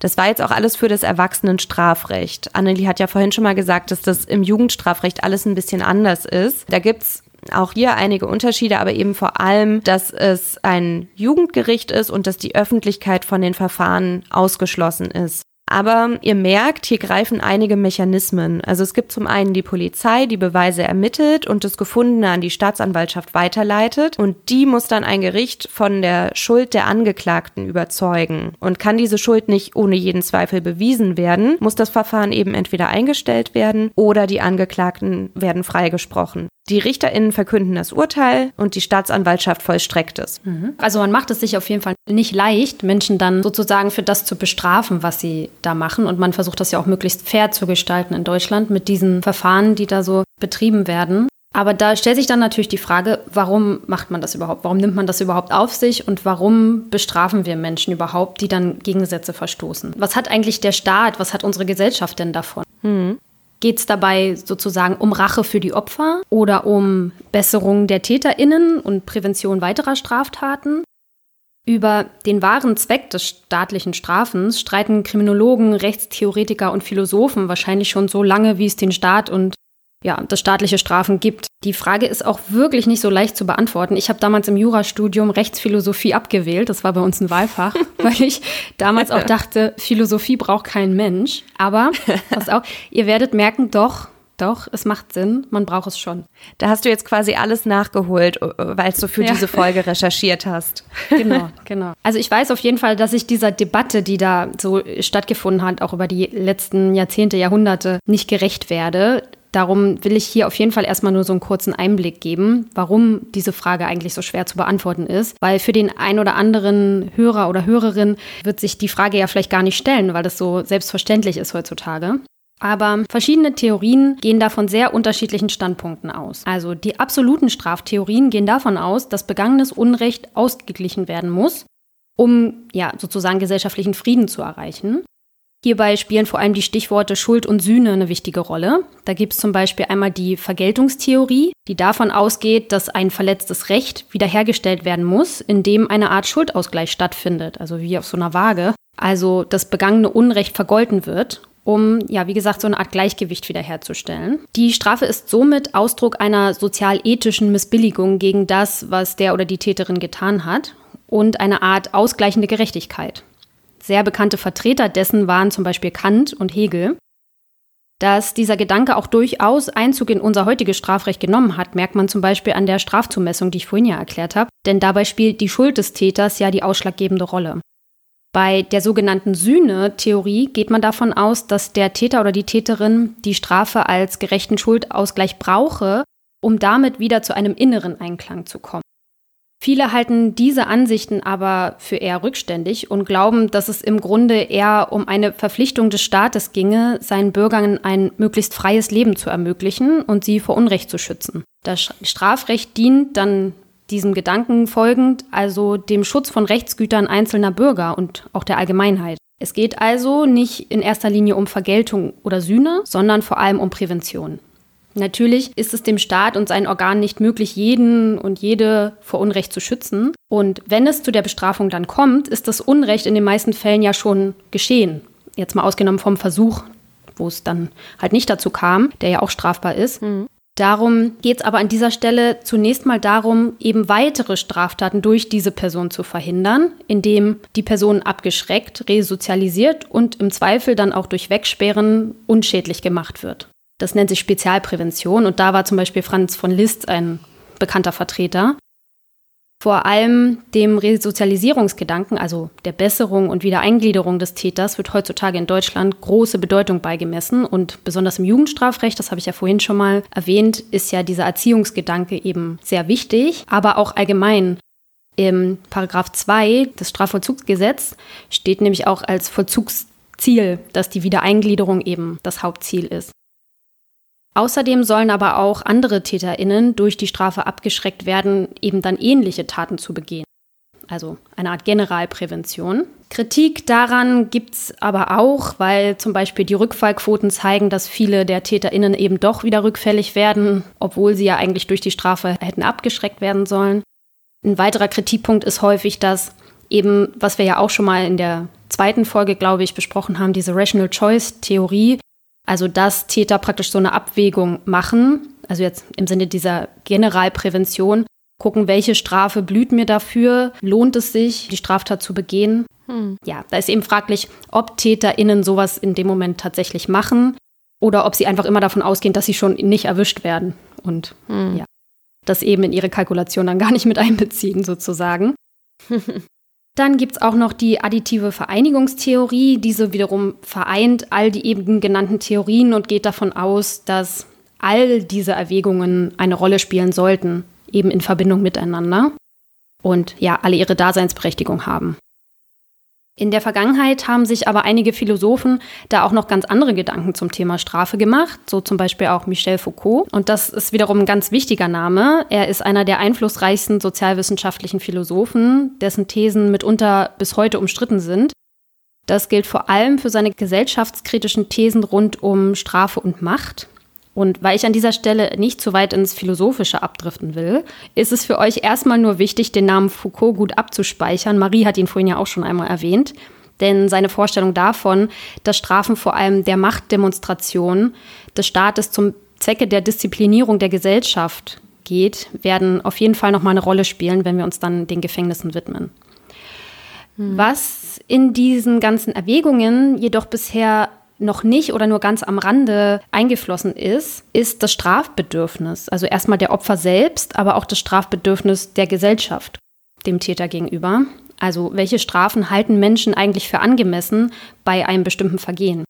Das war jetzt auch alles für das Erwachsenenstrafrecht. Annelie hat ja vorhin schon mal gesagt, dass das im Jugendstrafrecht alles ein bisschen anders ist. Da gibt's auch hier einige Unterschiede, aber eben vor allem, dass es ein Jugendgericht ist und dass die Öffentlichkeit von den Verfahren ausgeschlossen ist. Aber ihr merkt, hier greifen einige Mechanismen. Also es gibt zum einen die Polizei, die Beweise ermittelt und das Gefundene an die Staatsanwaltschaft weiterleitet. Und die muss dann ein Gericht von der Schuld der Angeklagten überzeugen. Und kann diese Schuld nicht ohne jeden Zweifel bewiesen werden, muss das Verfahren eben entweder eingestellt werden oder die Angeklagten werden freigesprochen. Die RichterInnen verkünden das Urteil und die Staatsanwaltschaft vollstreckt es. Mhm. Also man macht es sich auf jeden Fall nicht leicht, Menschen dann sozusagen für das zu bestrafen, was sie da machen. Und man versucht das ja auch möglichst fair zu gestalten in Deutschland mit diesen Verfahren, die da so betrieben werden. Aber da stellt sich dann natürlich die Frage, warum macht man das überhaupt? Warum nimmt man das überhaupt auf sich und warum bestrafen wir Menschen überhaupt, die dann Gegensätze verstoßen? Was hat eigentlich der Staat, was hat unsere Gesellschaft denn davon? Hm. Geht es dabei sozusagen um Rache für die Opfer oder um Besserung der Täterinnen und Prävention weiterer Straftaten? Über den wahren Zweck des staatlichen Strafens streiten Kriminologen, Rechtstheoretiker und Philosophen wahrscheinlich schon so lange, wie es den Staat und ja, das staatliche Strafen gibt. Die Frage ist auch wirklich nicht so leicht zu beantworten. Ich habe damals im Jurastudium Rechtsphilosophie abgewählt. Das war bei uns ein Wahlfach, weil ich damals auch dachte, Philosophie braucht kein Mensch. Aber, pass auf, ihr werdet merken, doch, doch, es macht Sinn, man braucht es schon. Da hast du jetzt quasi alles nachgeholt, äh, weil du für ja. diese Folge recherchiert hast. Genau, genau. Also ich weiß auf jeden Fall, dass ich dieser Debatte, die da so stattgefunden hat, auch über die letzten Jahrzehnte, Jahrhunderte, nicht gerecht werde. Darum will ich hier auf jeden Fall erstmal nur so einen kurzen Einblick geben, warum diese Frage eigentlich so schwer zu beantworten ist. Weil für den ein oder anderen Hörer oder Hörerin wird sich die Frage ja vielleicht gar nicht stellen, weil das so selbstverständlich ist heutzutage. Aber verschiedene Theorien gehen da von sehr unterschiedlichen Standpunkten aus. Also die absoluten Straftheorien gehen davon aus, dass begangenes Unrecht ausgeglichen werden muss, um ja sozusagen gesellschaftlichen Frieden zu erreichen. Hierbei spielen vor allem die Stichworte Schuld und Sühne eine wichtige Rolle. Da gibt es zum Beispiel einmal die Vergeltungstheorie, die davon ausgeht, dass ein verletztes Recht wiederhergestellt werden muss, indem eine Art Schuldausgleich stattfindet, also wie auf so einer Waage. Also das begangene Unrecht vergolten wird um, ja, wie gesagt, so eine Art Gleichgewicht wiederherzustellen. Die Strafe ist somit Ausdruck einer sozial-ethischen Missbilligung gegen das, was der oder die Täterin getan hat und eine Art ausgleichende Gerechtigkeit. Sehr bekannte Vertreter dessen waren zum Beispiel Kant und Hegel. Dass dieser Gedanke auch durchaus Einzug in unser heutiges Strafrecht genommen hat, merkt man zum Beispiel an der Strafzumessung, die ich vorhin ja erklärt habe, denn dabei spielt die Schuld des Täters ja die ausschlaggebende Rolle. Bei der sogenannten Sühne-Theorie geht man davon aus, dass der Täter oder die Täterin die Strafe als gerechten Schuldausgleich brauche, um damit wieder zu einem inneren Einklang zu kommen. Viele halten diese Ansichten aber für eher rückständig und glauben, dass es im Grunde eher um eine Verpflichtung des Staates ginge, seinen Bürgern ein möglichst freies Leben zu ermöglichen und sie vor Unrecht zu schützen. Das Strafrecht dient dann diesem Gedanken folgend also dem Schutz von Rechtsgütern einzelner Bürger und auch der Allgemeinheit. Es geht also nicht in erster Linie um Vergeltung oder Sühne, sondern vor allem um Prävention. Natürlich ist es dem Staat und seinen Organen nicht möglich, jeden und jede vor Unrecht zu schützen. Und wenn es zu der Bestrafung dann kommt, ist das Unrecht in den meisten Fällen ja schon geschehen. Jetzt mal ausgenommen vom Versuch, wo es dann halt nicht dazu kam, der ja auch strafbar ist. Mhm. Darum geht es aber an dieser Stelle zunächst mal darum, eben weitere Straftaten durch diese Person zu verhindern, indem die Person abgeschreckt, resozialisiert und im Zweifel dann auch durch Wegsperren unschädlich gemacht wird. Das nennt sich Spezialprävention und da war zum Beispiel Franz von Liszt ein bekannter Vertreter. Vor allem dem Resozialisierungsgedanken, also der Besserung und Wiedereingliederung des Täters, wird heutzutage in Deutschland große Bedeutung beigemessen. Und besonders im Jugendstrafrecht, das habe ich ja vorhin schon mal erwähnt, ist ja dieser Erziehungsgedanke eben sehr wichtig, aber auch allgemein. Im Paragraph 2 des Strafvollzugsgesetzes steht nämlich auch als Vollzugsziel, dass die Wiedereingliederung eben das Hauptziel ist. Außerdem sollen aber auch andere TäterInnen durch die Strafe abgeschreckt werden, eben dann ähnliche Taten zu begehen. Also eine Art Generalprävention. Kritik daran gibt es aber auch, weil zum Beispiel die Rückfallquoten zeigen, dass viele der TäterInnen eben doch wieder rückfällig werden, obwohl sie ja eigentlich durch die Strafe hätten abgeschreckt werden sollen. Ein weiterer Kritikpunkt ist häufig, dass eben, was wir ja auch schon mal in der zweiten Folge, glaube ich, besprochen haben, diese Rational Choice Theorie, also dass Täter praktisch so eine Abwägung machen, also jetzt im Sinne dieser Generalprävention, gucken, welche Strafe blüht mir dafür, lohnt es sich, die Straftat zu begehen. Hm. Ja, da ist eben fraglich, ob TäterInnen sowas in dem Moment tatsächlich machen oder ob sie einfach immer davon ausgehen, dass sie schon nicht erwischt werden und hm. ja, das eben in ihre Kalkulation dann gar nicht mit einbeziehen, sozusagen. Dann gibt es auch noch die additive Vereinigungstheorie. Diese wiederum vereint all die eben genannten Theorien und geht davon aus, dass all diese Erwägungen eine Rolle spielen sollten, eben in Verbindung miteinander und ja, alle ihre Daseinsberechtigung haben. In der Vergangenheit haben sich aber einige Philosophen da auch noch ganz andere Gedanken zum Thema Strafe gemacht, so zum Beispiel auch Michel Foucault. Und das ist wiederum ein ganz wichtiger Name. Er ist einer der einflussreichsten sozialwissenschaftlichen Philosophen, dessen Thesen mitunter bis heute umstritten sind. Das gilt vor allem für seine gesellschaftskritischen Thesen rund um Strafe und Macht. Und weil ich an dieser Stelle nicht zu weit ins Philosophische abdriften will, ist es für euch erstmal nur wichtig, den Namen Foucault gut abzuspeichern. Marie hat ihn vorhin ja auch schon einmal erwähnt. Denn seine Vorstellung davon, dass Strafen vor allem der Machtdemonstration des Staates zum Zwecke der Disziplinierung der Gesellschaft geht, werden auf jeden Fall nochmal eine Rolle spielen, wenn wir uns dann den Gefängnissen widmen. Hm. Was in diesen ganzen Erwägungen jedoch bisher noch nicht oder nur ganz am Rande eingeflossen ist, ist das Strafbedürfnis. Also erstmal der Opfer selbst, aber auch das Strafbedürfnis der Gesellschaft dem Täter gegenüber. Also welche Strafen halten Menschen eigentlich für angemessen bei einem bestimmten Vergehen?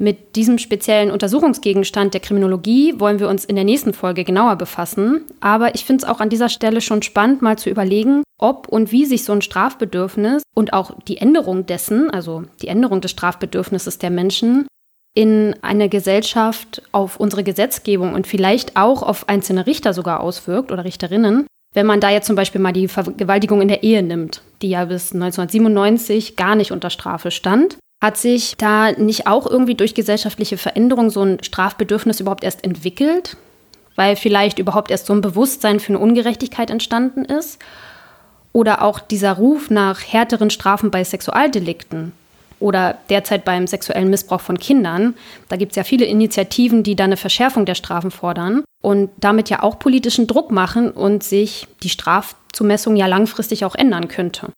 Mit diesem speziellen Untersuchungsgegenstand der Kriminologie wollen wir uns in der nächsten Folge genauer befassen. Aber ich finde es auch an dieser Stelle schon spannend, mal zu überlegen, ob und wie sich so ein Strafbedürfnis und auch die Änderung dessen, also die Änderung des Strafbedürfnisses der Menschen, in eine Gesellschaft auf unsere Gesetzgebung und vielleicht auch auf einzelne Richter sogar auswirkt oder Richterinnen. Wenn man da jetzt zum Beispiel mal die Vergewaltigung in der Ehe nimmt, die ja bis 1997 gar nicht unter Strafe stand hat sich da nicht auch irgendwie durch gesellschaftliche Veränderung so ein Strafbedürfnis überhaupt erst entwickelt? Weil vielleicht überhaupt erst so ein Bewusstsein für eine Ungerechtigkeit entstanden ist? Oder auch dieser Ruf nach härteren Strafen bei Sexualdelikten oder derzeit beim sexuellen Missbrauch von Kindern. Da gibt es ja viele Initiativen, die da eine Verschärfung der Strafen fordern und damit ja auch politischen Druck machen und sich die Strafzumessung ja langfristig auch ändern könnte.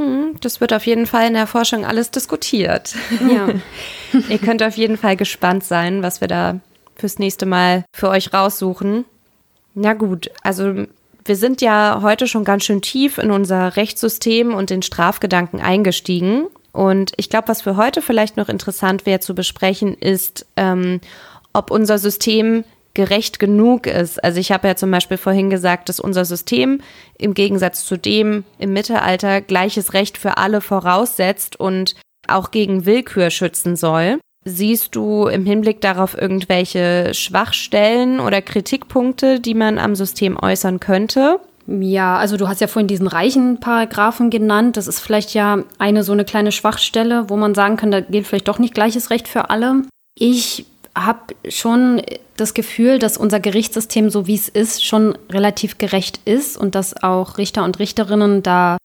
Hm, das wird auf jeden Fall in der Forschung alles diskutiert. Ja. Ihr könnt auf jeden Fall gespannt sein, was wir da fürs nächste Mal für euch raussuchen. Na gut, also wir sind ja heute schon ganz schön tief in unser Rechtssystem und den Strafgedanken eingestiegen. Und ich glaube, was für heute vielleicht noch interessant wäre zu besprechen, ist, ähm, ob unser System gerecht genug ist. Also ich habe ja zum Beispiel vorhin gesagt, dass unser System im Gegensatz zu dem im Mittelalter gleiches Recht für alle voraussetzt und auch gegen Willkür schützen soll. Siehst du im Hinblick darauf irgendwelche Schwachstellen oder Kritikpunkte, die man am System äußern könnte? Ja, also du hast ja vorhin diesen reichen Paragraphen genannt. Das ist vielleicht ja eine so eine kleine Schwachstelle, wo man sagen kann, da gilt vielleicht doch nicht gleiches Recht für alle. Ich habe schon das Gefühl, dass unser Gerichtssystem, so wie es ist, schon relativ gerecht ist und dass auch Richter und Richterinnen da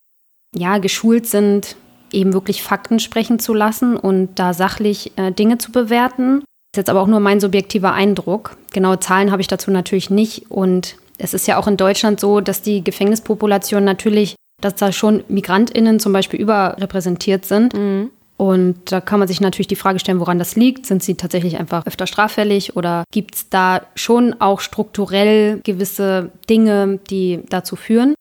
ja geschult sind, eben wirklich Fakten sprechen zu lassen und da sachlich äh, Dinge zu bewerten. Das ist jetzt aber auch nur mein subjektiver Eindruck. Genaue Zahlen habe ich dazu natürlich nicht. Und es ist ja auch in Deutschland so, dass die Gefängnispopulation natürlich, dass da schon MigrantInnen zum Beispiel überrepräsentiert sind. Mhm. Und da kann man sich natürlich die Frage stellen, woran das liegt. Sind sie tatsächlich einfach öfter straffällig oder gibt es da schon auch strukturell gewisse Dinge, die dazu führen?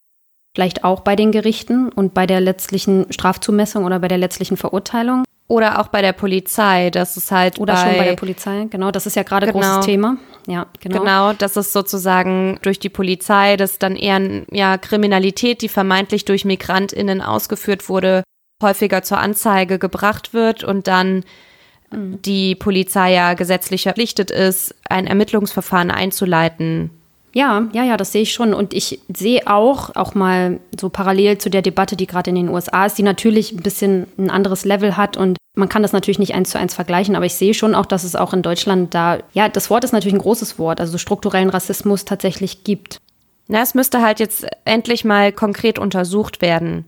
Vielleicht auch bei den Gerichten und bei der letztlichen Strafzumessung oder bei der letztlichen Verurteilung. Oder auch bei der Polizei, das ist halt. Oder bei, schon bei der Polizei, genau, das ist ja gerade genau, großes Thema. Ja, genau. Genau, das ist sozusagen durch die Polizei, dass dann eher ja, Kriminalität, die vermeintlich durch MigrantInnen ausgeführt wurde, häufiger zur Anzeige gebracht wird und dann mhm. die Polizei ja gesetzlich verpflichtet ist, ein Ermittlungsverfahren einzuleiten. Ja, ja, ja, das sehe ich schon. Und ich sehe auch, auch mal so parallel zu der Debatte, die gerade in den USA ist, die natürlich ein bisschen ein anderes Level hat und man kann das natürlich nicht eins zu eins vergleichen, aber ich sehe schon auch, dass es auch in Deutschland da, ja, das Wort ist natürlich ein großes Wort, also strukturellen Rassismus tatsächlich gibt. Na, es müsste halt jetzt endlich mal konkret untersucht werden.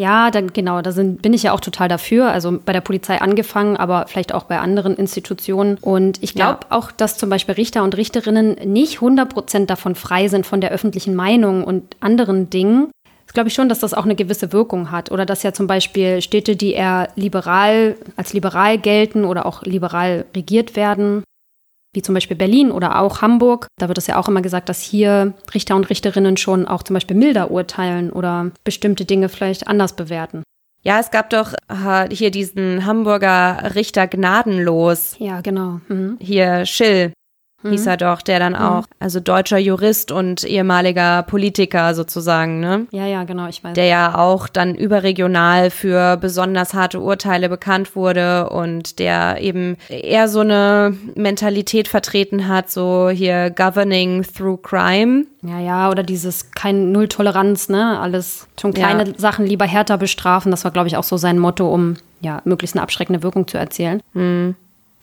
Ja, dann genau, da sind, bin ich ja auch total dafür. Also bei der Polizei angefangen, aber vielleicht auch bei anderen Institutionen. Und ich glaube ja. auch, dass zum Beispiel Richter und Richterinnen nicht 100 Prozent davon frei sind von der öffentlichen Meinung und anderen Dingen. Das glaube ich schon, dass das auch eine gewisse Wirkung hat. Oder dass ja zum Beispiel Städte, die eher liberal, als liberal gelten oder auch liberal regiert werden, wie zum Beispiel Berlin oder auch Hamburg. Da wird es ja auch immer gesagt, dass hier Richter und Richterinnen schon auch zum Beispiel milder urteilen oder bestimmte Dinge vielleicht anders bewerten. Ja, es gab doch hier diesen Hamburger Richter gnadenlos. Ja, genau. Mhm. Hier Schill. Mhm. hieß er doch, der dann mhm. auch, also deutscher Jurist und ehemaliger Politiker sozusagen, ne? Ja, ja, genau, ich weiß. Der ja auch dann überregional für besonders harte Urteile bekannt wurde und der eben eher so eine Mentalität vertreten hat, so hier governing through crime. Ja, ja, oder dieses kein Null-Toleranz, ne? Alles schon kleine ja. Sachen lieber härter bestrafen. Das war, glaube ich, auch so sein Motto, um ja möglichst eine abschreckende Wirkung zu erzielen. Mhm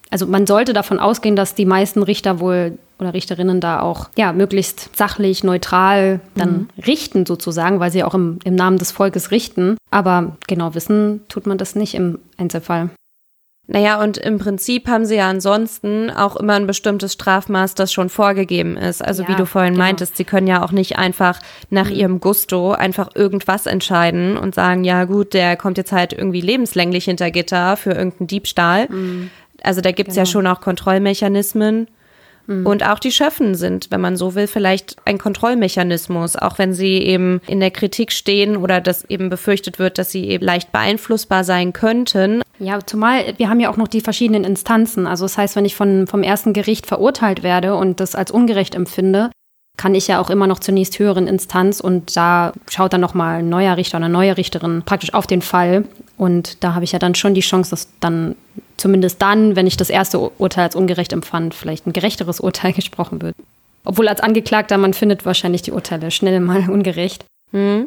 also man sollte davon ausgehen, dass die meisten Richter wohl oder Richterinnen da auch ja möglichst sachlich, neutral dann mhm. richten sozusagen, weil sie auch im, im Namen des Volkes richten. Aber genau wissen tut man das nicht im Einzelfall. Naja, und im Prinzip haben sie ja ansonsten auch immer ein bestimmtes Strafmaß, das schon vorgegeben ist. Also ja, wie du vorhin genau. meintest, sie können ja auch nicht einfach nach mhm. ihrem Gusto einfach irgendwas entscheiden und sagen, ja gut, der kommt jetzt halt irgendwie lebenslänglich hinter Gitter für irgendeinen Diebstahl. Mhm. Also da gibt es genau. ja schon auch Kontrollmechanismen. Mhm. Und auch die Schöffen sind, wenn man so will, vielleicht ein Kontrollmechanismus, auch wenn sie eben in der Kritik stehen oder dass eben befürchtet wird, dass sie eben leicht beeinflussbar sein könnten. Ja, zumal wir haben ja auch noch die verschiedenen Instanzen. Also das heißt, wenn ich von, vom ersten Gericht verurteilt werde und das als ungerecht empfinde, kann ich ja auch immer noch zur nächst höheren Instanz und da schaut dann nochmal ein neuer Richter oder eine neue Richterin praktisch auf den Fall. Und da habe ich ja dann schon die Chance, dass dann zumindest dann, wenn ich das erste Urteil als ungerecht empfand, vielleicht ein gerechteres Urteil gesprochen wird. Obwohl als Angeklagter, man findet wahrscheinlich die Urteile schnell mal ungerecht. Hm.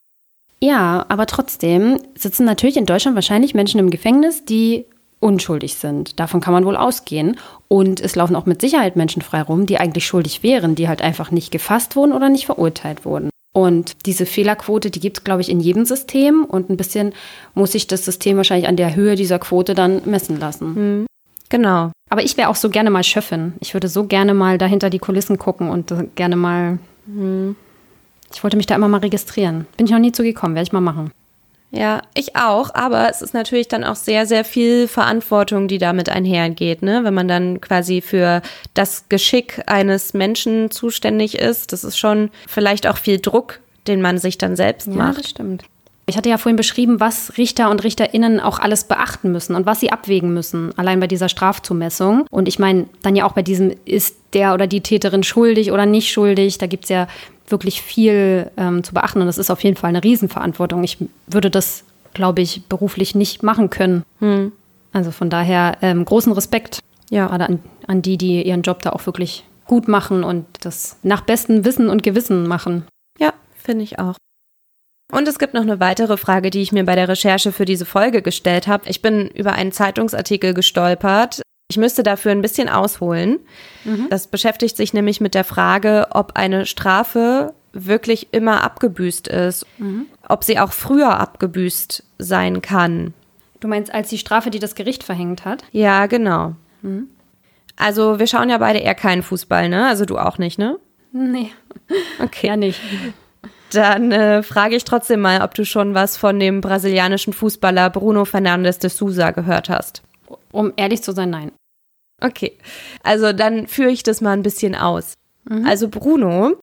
Ja, aber trotzdem sitzen natürlich in Deutschland wahrscheinlich Menschen im Gefängnis, die unschuldig sind. Davon kann man wohl ausgehen. Und es laufen auch mit Sicherheit Menschen frei rum, die eigentlich schuldig wären, die halt einfach nicht gefasst wurden oder nicht verurteilt wurden. Und diese Fehlerquote, die gibt es, glaube ich, in jedem System. Und ein bisschen muss sich das System wahrscheinlich an der Höhe dieser Quote dann messen lassen. Mhm. Genau. Aber ich wäre auch so gerne mal Chefin. Ich würde so gerne mal dahinter die Kulissen gucken und gerne mal. Mhm. Ich wollte mich da immer mal registrieren. Bin ich noch nie zugekommen, werde ich mal machen. Ja, ich auch, aber es ist natürlich dann auch sehr, sehr viel Verantwortung, die damit einhergeht, ne? Wenn man dann quasi für das Geschick eines Menschen zuständig ist, das ist schon vielleicht auch viel Druck, den man sich dann selbst ja, macht. Das stimmt. Ich hatte ja vorhin beschrieben, was Richter und Richterinnen auch alles beachten müssen und was sie abwägen müssen, allein bei dieser Strafzumessung. Und ich meine, dann ja auch bei diesem, ist der oder die Täterin schuldig oder nicht schuldig? Da gibt es ja wirklich viel ähm, zu beachten und das ist auf jeden Fall eine Riesenverantwortung. Ich würde das, glaube ich, beruflich nicht machen können. Hm. Also von daher ähm, großen Respekt ja. gerade an, an die, die ihren Job da auch wirklich gut machen und das nach bestem Wissen und Gewissen machen. Ja, finde ich auch. Und es gibt noch eine weitere Frage, die ich mir bei der Recherche für diese Folge gestellt habe. Ich bin über einen Zeitungsartikel gestolpert, ich müsste dafür ein bisschen ausholen. Mhm. Das beschäftigt sich nämlich mit der Frage, ob eine Strafe wirklich immer abgebüßt ist, mhm. ob sie auch früher abgebüßt sein kann. Du meinst als die Strafe, die das Gericht verhängt hat? Ja, genau. Mhm. Also wir schauen ja beide eher keinen Fußball, ne? Also du auch nicht, ne? Nee. Okay. Ja, nicht. Dann äh, frage ich trotzdem mal, ob du schon was von dem brasilianischen Fußballer Bruno Fernandes de Souza gehört hast. Um ehrlich zu sein, nein. Okay, also dann führe ich das mal ein bisschen aus. Mhm. Also Bruno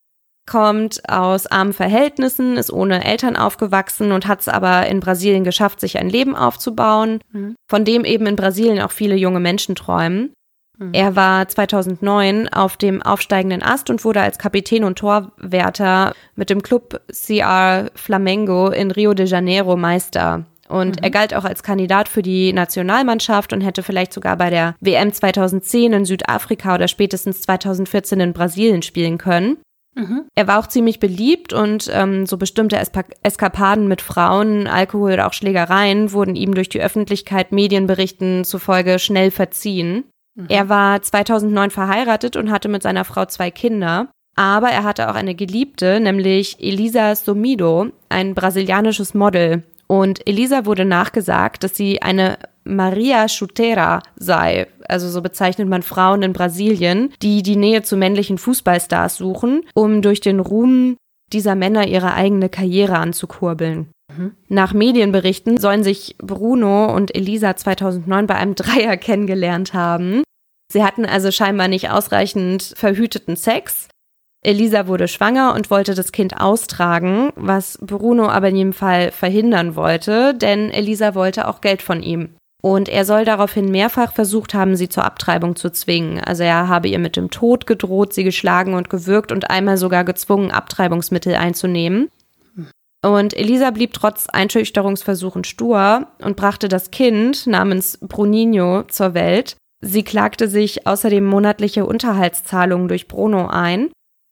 kommt aus armen Verhältnissen, ist ohne Eltern aufgewachsen und hat es aber in Brasilien geschafft, sich ein Leben aufzubauen, mhm. von dem eben in Brasilien auch viele junge Menschen träumen. Mhm. Er war 2009 auf dem aufsteigenden Ast und wurde als Kapitän und Torwärter mit dem Club CR Flamengo in Rio de Janeiro Meister. Und mhm. er galt auch als Kandidat für die Nationalmannschaft und hätte vielleicht sogar bei der WM 2010 in Südafrika oder spätestens 2014 in Brasilien spielen können. Mhm. Er war auch ziemlich beliebt und ähm, so bestimmte Espa Eskapaden mit Frauen, Alkohol oder auch Schlägereien wurden ihm durch die Öffentlichkeit Medienberichten zufolge schnell verziehen. Mhm. Er war 2009 verheiratet und hatte mit seiner Frau zwei Kinder. Aber er hatte auch eine Geliebte, nämlich Elisa Somido, ein brasilianisches Model. Und Elisa wurde nachgesagt, dass sie eine Maria Chuteira sei. Also so bezeichnet man Frauen in Brasilien, die die Nähe zu männlichen Fußballstars suchen, um durch den Ruhm dieser Männer ihre eigene Karriere anzukurbeln. Mhm. Nach Medienberichten sollen sich Bruno und Elisa 2009 bei einem Dreier kennengelernt haben. Sie hatten also scheinbar nicht ausreichend verhüteten Sex Elisa wurde schwanger und wollte das Kind austragen, was Bruno aber in jedem Fall verhindern wollte, denn Elisa wollte auch Geld von ihm. Und er soll daraufhin mehrfach versucht haben, sie zur Abtreibung zu zwingen. Also er habe ihr mit dem Tod gedroht, sie geschlagen und gewürgt und einmal sogar gezwungen, Abtreibungsmittel einzunehmen. Und Elisa blieb trotz Einschüchterungsversuchen stur und brachte das Kind namens Bruninho zur Welt. Sie klagte sich außerdem monatliche Unterhaltszahlungen durch Bruno ein.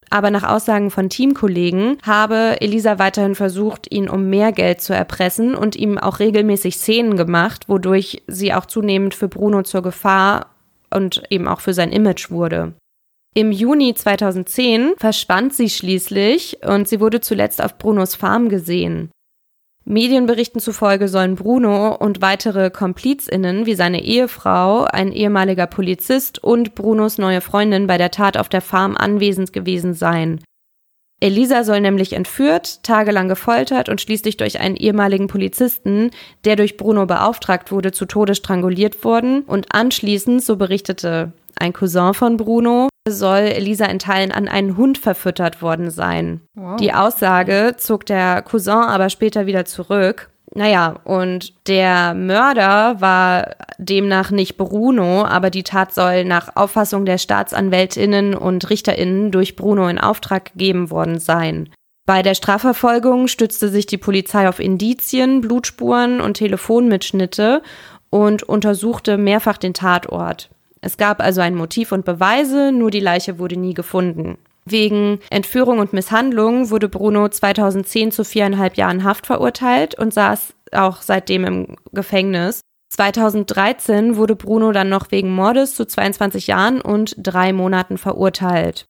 Aber nach Aussagen von Teamkollegen habe Elisa weiterhin versucht, ihn um mehr Geld zu erpressen und ihm auch regelmäßig Szenen gemacht, wodurch sie auch zunehmend für Bruno zur Gefahr und eben auch für sein Image wurde. Im Juni 2010 verschwand sie schließlich und sie wurde zuletzt auf Brunos Farm gesehen. Medienberichten zufolge sollen Bruno und weitere KomplizInnen wie seine Ehefrau, ein ehemaliger Polizist und Brunos neue Freundin bei der Tat auf der Farm anwesend gewesen sein. Elisa soll nämlich entführt, tagelang gefoltert und schließlich durch einen ehemaligen Polizisten, der durch Bruno beauftragt wurde, zu Tode stranguliert worden und anschließend, so berichtete ein Cousin von Bruno, soll Elisa in Teilen an einen Hund verfüttert worden sein. Wow. Die Aussage zog der Cousin aber später wieder zurück. Naja, und der Mörder war demnach nicht Bruno, aber die Tat soll nach Auffassung der Staatsanwältinnen und Richterinnen durch Bruno in Auftrag gegeben worden sein. Bei der Strafverfolgung stützte sich die Polizei auf Indizien, Blutspuren und Telefonmitschnitte und untersuchte mehrfach den Tatort. Es gab also ein Motiv und Beweise, nur die Leiche wurde nie gefunden. Wegen Entführung und Misshandlung wurde Bruno 2010 zu viereinhalb Jahren Haft verurteilt und saß auch seitdem im Gefängnis. 2013 wurde Bruno dann noch wegen Mordes zu 22 Jahren und drei Monaten verurteilt.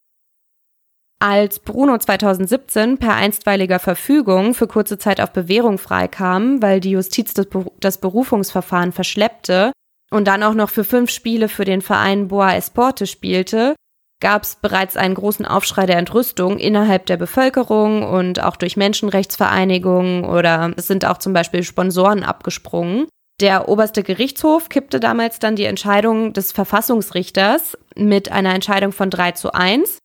Als Bruno 2017 per einstweiliger Verfügung für kurze Zeit auf Bewährung freikam, weil die Justiz das Berufungsverfahren verschleppte, und dann auch noch für fünf Spiele für den Verein Boa Esporte spielte, gab es bereits einen großen Aufschrei der Entrüstung innerhalb der Bevölkerung und auch durch Menschenrechtsvereinigungen oder es sind auch zum Beispiel Sponsoren abgesprungen. Der oberste Gerichtshof kippte damals dann die Entscheidung des Verfassungsrichters mit einer Entscheidung von 3 zu 1,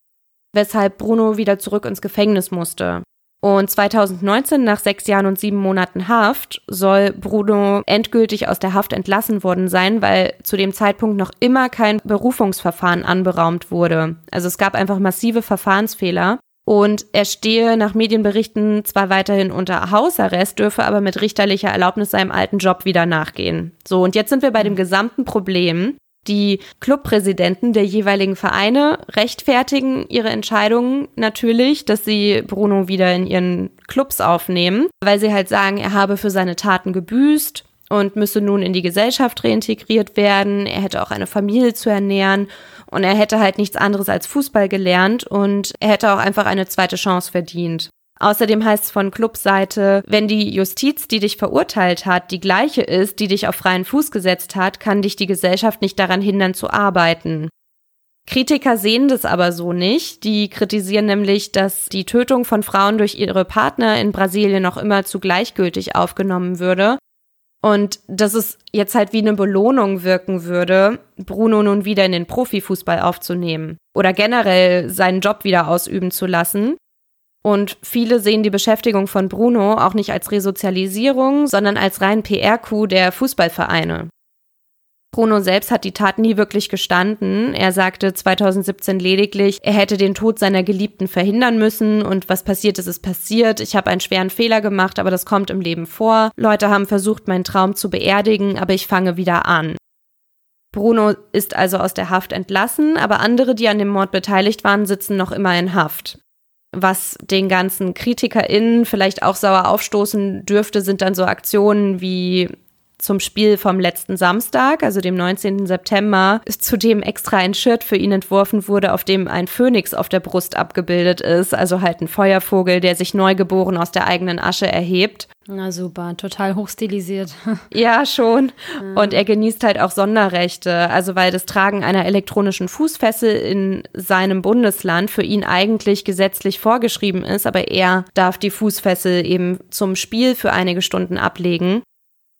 weshalb Bruno wieder zurück ins Gefängnis musste. Und 2019, nach sechs Jahren und sieben Monaten Haft, soll Bruno endgültig aus der Haft entlassen worden sein, weil zu dem Zeitpunkt noch immer kein Berufungsverfahren anberaumt wurde. Also es gab einfach massive Verfahrensfehler. Und er stehe nach Medienberichten zwar weiterhin unter Hausarrest, dürfe aber mit richterlicher Erlaubnis seinem alten Job wieder nachgehen. So, und jetzt sind wir bei dem gesamten Problem. Die Clubpräsidenten der jeweiligen Vereine rechtfertigen ihre Entscheidungen natürlich, dass sie Bruno wieder in ihren Clubs aufnehmen, weil sie halt sagen, er habe für seine Taten gebüßt und müsse nun in die Gesellschaft reintegriert werden. Er hätte auch eine Familie zu ernähren und er hätte halt nichts anderes als Fußball gelernt und er hätte auch einfach eine zweite Chance verdient. Außerdem heißt es von Clubseite, wenn die Justiz, die dich verurteilt hat, die gleiche ist, die dich auf freien Fuß gesetzt hat, kann dich die Gesellschaft nicht daran hindern zu arbeiten. Kritiker sehen das aber so nicht. Die kritisieren nämlich, dass die Tötung von Frauen durch ihre Partner in Brasilien noch immer zu gleichgültig aufgenommen würde. Und dass es jetzt halt wie eine Belohnung wirken würde, Bruno nun wieder in den Profifußball aufzunehmen oder generell seinen Job wieder ausüben zu lassen. Und viele sehen die Beschäftigung von Bruno auch nicht als Resozialisierung, sondern als rein PR-Coup der Fußballvereine. Bruno selbst hat die Tat nie wirklich gestanden. Er sagte 2017 lediglich, er hätte den Tod seiner Geliebten verhindern müssen und was passiert ist, ist passiert. Ich habe einen schweren Fehler gemacht, aber das kommt im Leben vor. Leute haben versucht, meinen Traum zu beerdigen, aber ich fange wieder an. Bruno ist also aus der Haft entlassen, aber andere, die an dem Mord beteiligt waren, sitzen noch immer in Haft. Was den ganzen KritikerInnen vielleicht auch sauer aufstoßen dürfte, sind dann so Aktionen wie zum Spiel vom letzten Samstag, also dem 19. September, zudem extra ein Shirt für ihn entworfen wurde, auf dem ein Phönix auf der Brust abgebildet ist, also halt ein Feuervogel, der sich neugeboren aus der eigenen Asche erhebt. Na super, total hochstilisiert. Ja, schon. Und er genießt halt auch Sonderrechte, also weil das Tragen einer elektronischen Fußfessel in seinem Bundesland für ihn eigentlich gesetzlich vorgeschrieben ist, aber er darf die Fußfessel eben zum Spiel für einige Stunden ablegen.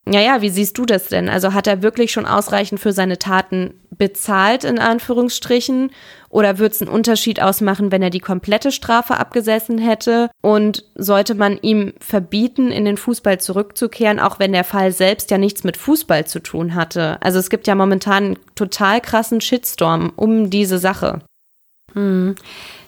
Ja, ja, wie siehst du das denn? Also hat er wirklich schon ausreichend für seine Taten bezahlt, in Anführungsstrichen? Oder würde es einen Unterschied ausmachen, wenn er die komplette Strafe abgesessen hätte? Und sollte man ihm verbieten, in den Fußball zurückzukehren, auch wenn der Fall selbst ja nichts mit Fußball zu tun hatte? Also es gibt ja momentan einen total krassen Shitstorm um diese Sache. Hm.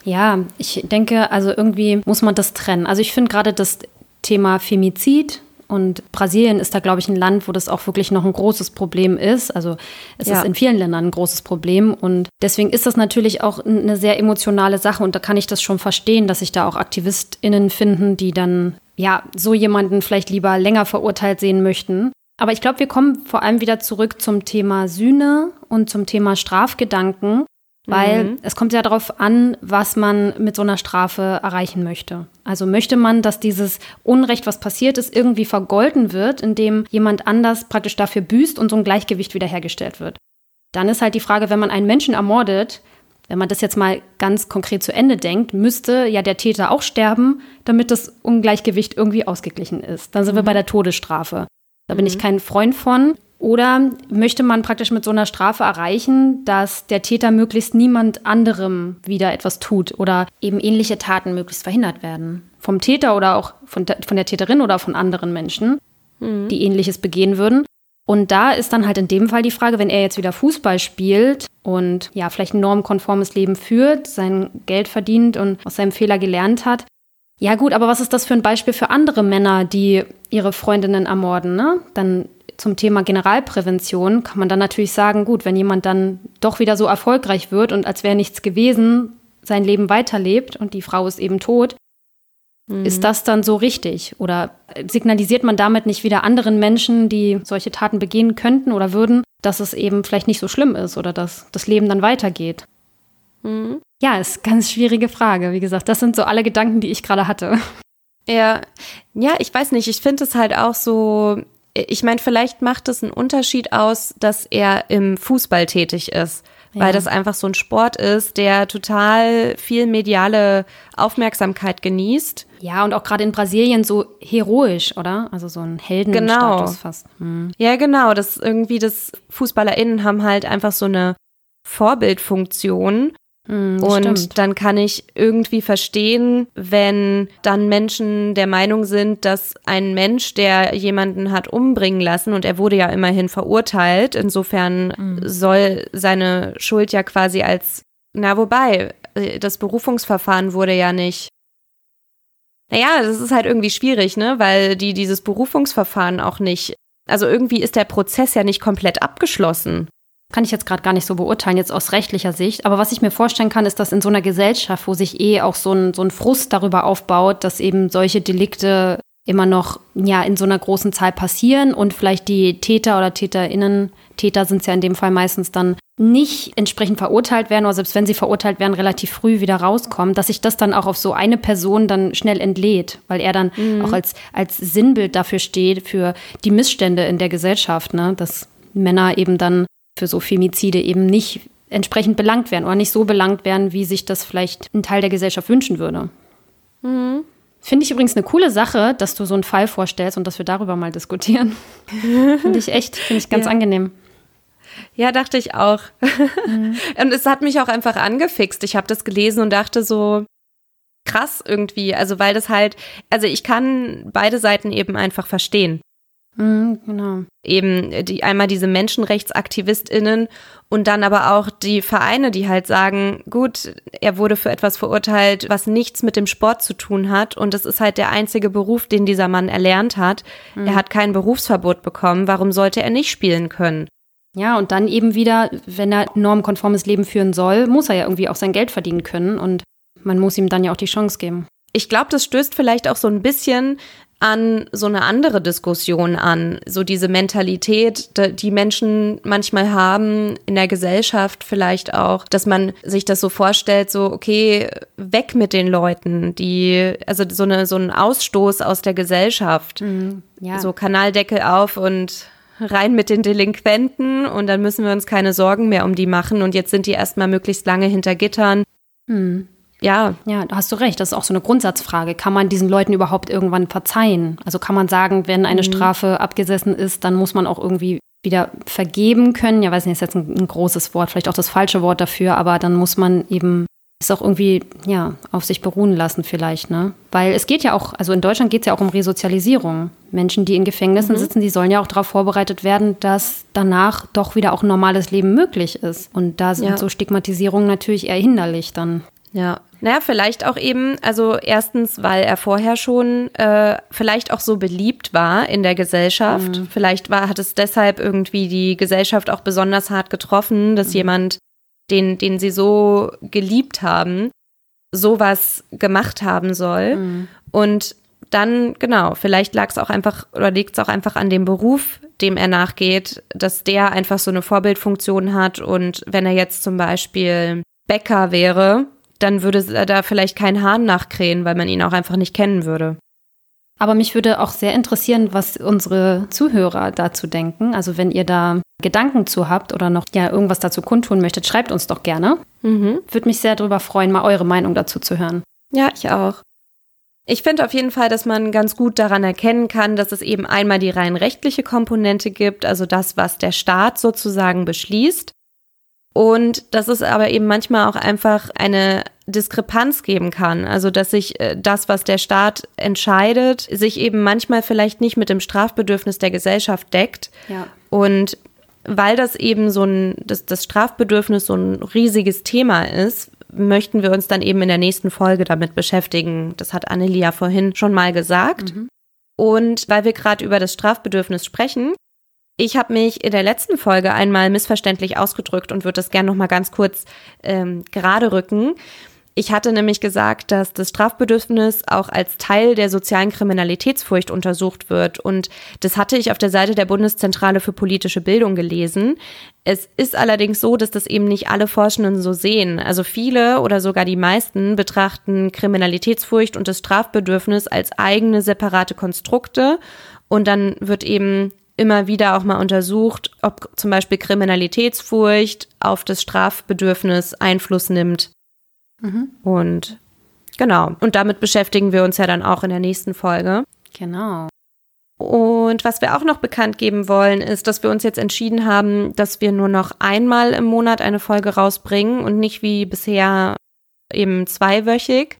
Ja, ich denke, also irgendwie muss man das trennen. Also ich finde gerade das Thema Femizid und Brasilien ist da, glaube ich, ein Land, wo das auch wirklich noch ein großes Problem ist. Also es ja. ist in vielen Ländern ein großes Problem. Und deswegen ist das natürlich auch eine sehr emotionale Sache. Und da kann ich das schon verstehen, dass sich da auch AktivistInnen finden, die dann ja so jemanden vielleicht lieber länger verurteilt sehen möchten. Aber ich glaube, wir kommen vor allem wieder zurück zum Thema Sühne und zum Thema Strafgedanken. Weil mhm. es kommt ja darauf an, was man mit so einer Strafe erreichen möchte. Also möchte man, dass dieses Unrecht, was passiert ist, irgendwie vergolten wird, indem jemand anders praktisch dafür büßt und so ein Gleichgewicht wiederhergestellt wird. Dann ist halt die Frage, wenn man einen Menschen ermordet, wenn man das jetzt mal ganz konkret zu Ende denkt, müsste ja der Täter auch sterben, damit das Ungleichgewicht irgendwie ausgeglichen ist. Dann sind mhm. wir bei der Todesstrafe. Da bin ich mhm. kein Freund von. Oder möchte man praktisch mit so einer Strafe erreichen, dass der Täter möglichst niemand anderem wieder etwas tut oder eben ähnliche Taten möglichst verhindert werden? Vom Täter oder auch von, von der Täterin oder von anderen Menschen, mhm. die ähnliches begehen würden. Und da ist dann halt in dem Fall die Frage, wenn er jetzt wieder Fußball spielt und ja, vielleicht ein normkonformes Leben führt, sein Geld verdient und aus seinem Fehler gelernt hat. Ja, gut, aber was ist das für ein Beispiel für andere Männer, die ihre Freundinnen ermorden, ne? Dann zum Thema Generalprävention kann man dann natürlich sagen, gut, wenn jemand dann doch wieder so erfolgreich wird und als wäre nichts gewesen, sein Leben weiterlebt und die Frau ist eben tot, mhm. ist das dann so richtig? Oder signalisiert man damit nicht wieder anderen Menschen, die solche Taten begehen könnten oder würden, dass es eben vielleicht nicht so schlimm ist oder dass das Leben dann weitergeht? Mhm. Ja, ist eine ganz schwierige Frage. Wie gesagt, das sind so alle Gedanken, die ich gerade hatte. Ja, ja, ich weiß nicht. Ich finde es halt auch so ich meine, vielleicht macht es einen Unterschied aus, dass er im Fußball tätig ist, ja. weil das einfach so ein Sport ist, der total viel mediale Aufmerksamkeit genießt. Ja, und auch gerade in Brasilien so heroisch, oder? Also so ein Heldenstatus genau. fast. Hm. Ja, genau. Das irgendwie, das FußballerInnen haben halt einfach so eine Vorbildfunktion Mm, und stimmt. dann kann ich irgendwie verstehen, wenn dann Menschen der Meinung sind, dass ein Mensch, der jemanden hat umbringen lassen, und er wurde ja immerhin verurteilt, insofern mm. soll seine Schuld ja quasi als, na wobei, äh, das Berufungsverfahren wurde ja nicht. Naja, das ist halt irgendwie schwierig, ne? Weil die dieses Berufungsverfahren auch nicht, also irgendwie ist der Prozess ja nicht komplett abgeschlossen kann ich jetzt gerade gar nicht so beurteilen, jetzt aus rechtlicher Sicht. Aber was ich mir vorstellen kann, ist, dass in so einer Gesellschaft, wo sich eh auch so ein, so ein Frust darüber aufbaut, dass eben solche Delikte immer noch ja in so einer großen Zahl passieren und vielleicht die Täter oder TäterInnen, Täter sind es ja in dem Fall meistens dann nicht entsprechend verurteilt werden oder selbst wenn sie verurteilt werden, relativ früh wieder rauskommen, dass sich das dann auch auf so eine Person dann schnell entlädt, weil er dann mhm. auch als, als Sinnbild dafür steht, für die Missstände in der Gesellschaft, ne? dass Männer eben dann für so Femizide eben nicht entsprechend belangt werden oder nicht so belangt werden, wie sich das vielleicht ein Teil der Gesellschaft wünschen würde. Mhm. Finde ich übrigens eine coole Sache, dass du so einen Fall vorstellst und dass wir darüber mal diskutieren. finde ich echt, finde ich ganz ja. angenehm. Ja, dachte ich auch. Mhm. Und es hat mich auch einfach angefixt. Ich habe das gelesen und dachte so, krass irgendwie. Also, weil das halt, also ich kann beide Seiten eben einfach verstehen. Mhm, genau. Eben die, einmal diese MenschenrechtsaktivistInnen und dann aber auch die Vereine, die halt sagen, gut, er wurde für etwas verurteilt, was nichts mit dem Sport zu tun hat und es ist halt der einzige Beruf, den dieser Mann erlernt hat. Mhm. Er hat kein Berufsverbot bekommen, warum sollte er nicht spielen können? Ja, und dann eben wieder, wenn er normkonformes Leben führen soll, muss er ja irgendwie auch sein Geld verdienen können und man muss ihm dann ja auch die Chance geben. Ich glaube, das stößt vielleicht auch so ein bisschen an so eine andere Diskussion an, so diese Mentalität, die Menschen manchmal haben in der Gesellschaft vielleicht auch, dass man sich das so vorstellt, so okay, weg mit den Leuten, die also so eine so ein Ausstoß aus der Gesellschaft. Mhm, ja. So Kanaldeckel auf und rein mit den Delinquenten und dann müssen wir uns keine Sorgen mehr um die machen und jetzt sind die erstmal möglichst lange hinter Gittern. Mhm. Ja. Ja, da hast du recht. Das ist auch so eine Grundsatzfrage. Kann man diesen Leuten überhaupt irgendwann verzeihen? Also kann man sagen, wenn eine mhm. Strafe abgesessen ist, dann muss man auch irgendwie wieder vergeben können. Ja, weiß nicht, ist jetzt ein, ein großes Wort, vielleicht auch das falsche Wort dafür, aber dann muss man eben es auch irgendwie, ja, auf sich beruhen lassen vielleicht, ne? Weil es geht ja auch, also in Deutschland geht es ja auch um Resozialisierung. Menschen, die in Gefängnissen mhm. sitzen, die sollen ja auch darauf vorbereitet werden, dass danach doch wieder auch ein normales Leben möglich ist. Und da sind ja. so Stigmatisierungen natürlich eher hinderlich dann. Ja, naja, vielleicht auch eben, also erstens, weil er vorher schon äh, vielleicht auch so beliebt war in der Gesellschaft. Mhm. Vielleicht war, hat es deshalb irgendwie die Gesellschaft auch besonders hart getroffen, dass mhm. jemand, den, den sie so geliebt haben, sowas gemacht haben soll. Mhm. Und dann, genau, vielleicht lag es auch einfach oder liegt es auch einfach an dem Beruf, dem er nachgeht, dass der einfach so eine Vorbildfunktion hat. Und wenn er jetzt zum Beispiel Bäcker wäre, dann würde er da vielleicht keinen Hahn nachkrähen, weil man ihn auch einfach nicht kennen würde. Aber mich würde auch sehr interessieren, was unsere Zuhörer dazu denken. Also wenn ihr da Gedanken zu habt oder noch ja irgendwas dazu kundtun möchtet, schreibt uns doch gerne. Mhm. Würde mich sehr darüber freuen, mal eure Meinung dazu zu hören. Ja, ich auch. Ich finde auf jeden Fall, dass man ganz gut daran erkennen kann, dass es eben einmal die rein rechtliche Komponente gibt, also das, was der Staat sozusagen beschließt. Und dass es aber eben manchmal auch einfach eine Diskrepanz geben kann. Also dass sich äh, das, was der Staat entscheidet, sich eben manchmal vielleicht nicht mit dem Strafbedürfnis der Gesellschaft deckt. Ja. Und weil das eben so ein, das, das Strafbedürfnis so ein riesiges Thema ist, möchten wir uns dann eben in der nächsten Folge damit beschäftigen. Das hat Annelia vorhin schon mal gesagt. Mhm. Und weil wir gerade über das Strafbedürfnis sprechen, ich habe mich in der letzten Folge einmal missverständlich ausgedrückt und würde das gerne noch mal ganz kurz ähm, gerade rücken. Ich hatte nämlich gesagt, dass das Strafbedürfnis auch als Teil der sozialen Kriminalitätsfurcht untersucht wird. Und das hatte ich auf der Seite der Bundeszentrale für politische Bildung gelesen. Es ist allerdings so, dass das eben nicht alle Forschenden so sehen. Also viele oder sogar die meisten betrachten Kriminalitätsfurcht und das Strafbedürfnis als eigene separate Konstrukte. Und dann wird eben immer wieder auch mal untersucht, ob zum Beispiel Kriminalitätsfurcht auf das Strafbedürfnis Einfluss nimmt. Mhm. Und genau, und damit beschäftigen wir uns ja dann auch in der nächsten Folge. Genau. Und was wir auch noch bekannt geben wollen, ist, dass wir uns jetzt entschieden haben, dass wir nur noch einmal im Monat eine Folge rausbringen und nicht wie bisher eben zweiwöchig.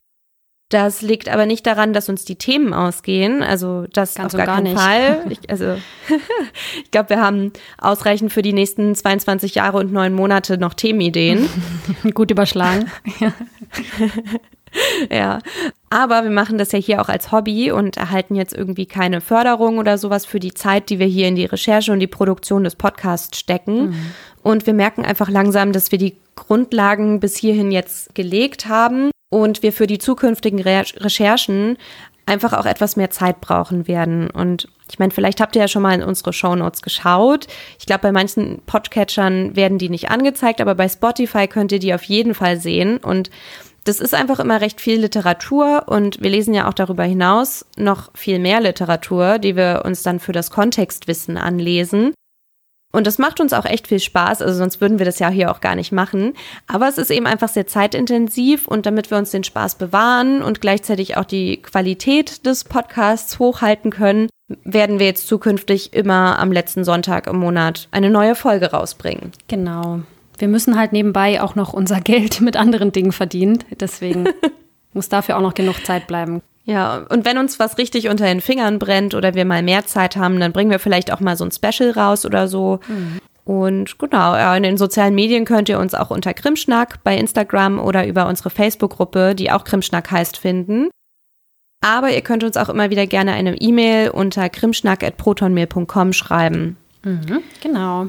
Das liegt aber nicht daran, dass uns die Themen ausgehen. Also das Ganz auf gar, gar keinen nicht. Fall. Ich, also ich glaube, wir haben ausreichend für die nächsten 22 Jahre und neun Monate noch Themenideen. Gut überschlagen. ja, aber wir machen das ja hier auch als Hobby und erhalten jetzt irgendwie keine Förderung oder sowas für die Zeit, die wir hier in die Recherche und die Produktion des Podcasts stecken. Mhm. Und wir merken einfach langsam, dass wir die Grundlagen bis hierhin jetzt gelegt haben und wir für die zukünftigen Re Recherchen einfach auch etwas mehr Zeit brauchen werden. Und ich meine, vielleicht habt ihr ja schon mal in unsere Shownotes geschaut. Ich glaube, bei manchen Podcatchern werden die nicht angezeigt, aber bei Spotify könnt ihr die auf jeden Fall sehen. Und das ist einfach immer recht viel Literatur und wir lesen ja auch darüber hinaus noch viel mehr Literatur, die wir uns dann für das Kontextwissen anlesen. Und das macht uns auch echt viel Spaß, also sonst würden wir das ja hier auch gar nicht machen. Aber es ist eben einfach sehr zeitintensiv und damit wir uns den Spaß bewahren und gleichzeitig auch die Qualität des Podcasts hochhalten können, werden wir jetzt zukünftig immer am letzten Sonntag im Monat eine neue Folge rausbringen. Genau. Wir müssen halt nebenbei auch noch unser Geld mit anderen Dingen verdienen. Deswegen muss dafür auch noch genug Zeit bleiben. Ja, und wenn uns was richtig unter den Fingern brennt oder wir mal mehr Zeit haben, dann bringen wir vielleicht auch mal so ein Special raus oder so. Mhm. Und genau, ja, in den sozialen Medien könnt ihr uns auch unter Krimschnack bei Instagram oder über unsere Facebook-Gruppe, die auch Krimschnack heißt, finden. Aber ihr könnt uns auch immer wieder gerne eine E-Mail unter krimschnack.protonmail.com schreiben. Mhm, genau.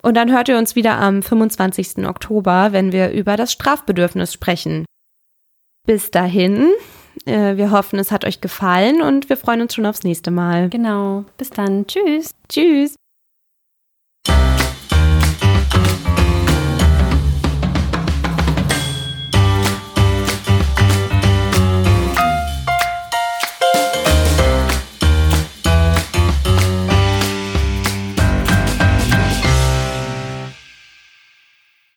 Und dann hört ihr uns wieder am 25. Oktober, wenn wir über das Strafbedürfnis sprechen. Bis dahin, äh, wir hoffen, es hat euch gefallen und wir freuen uns schon aufs nächste Mal. Genau. Bis dann. Tschüss. Tschüss.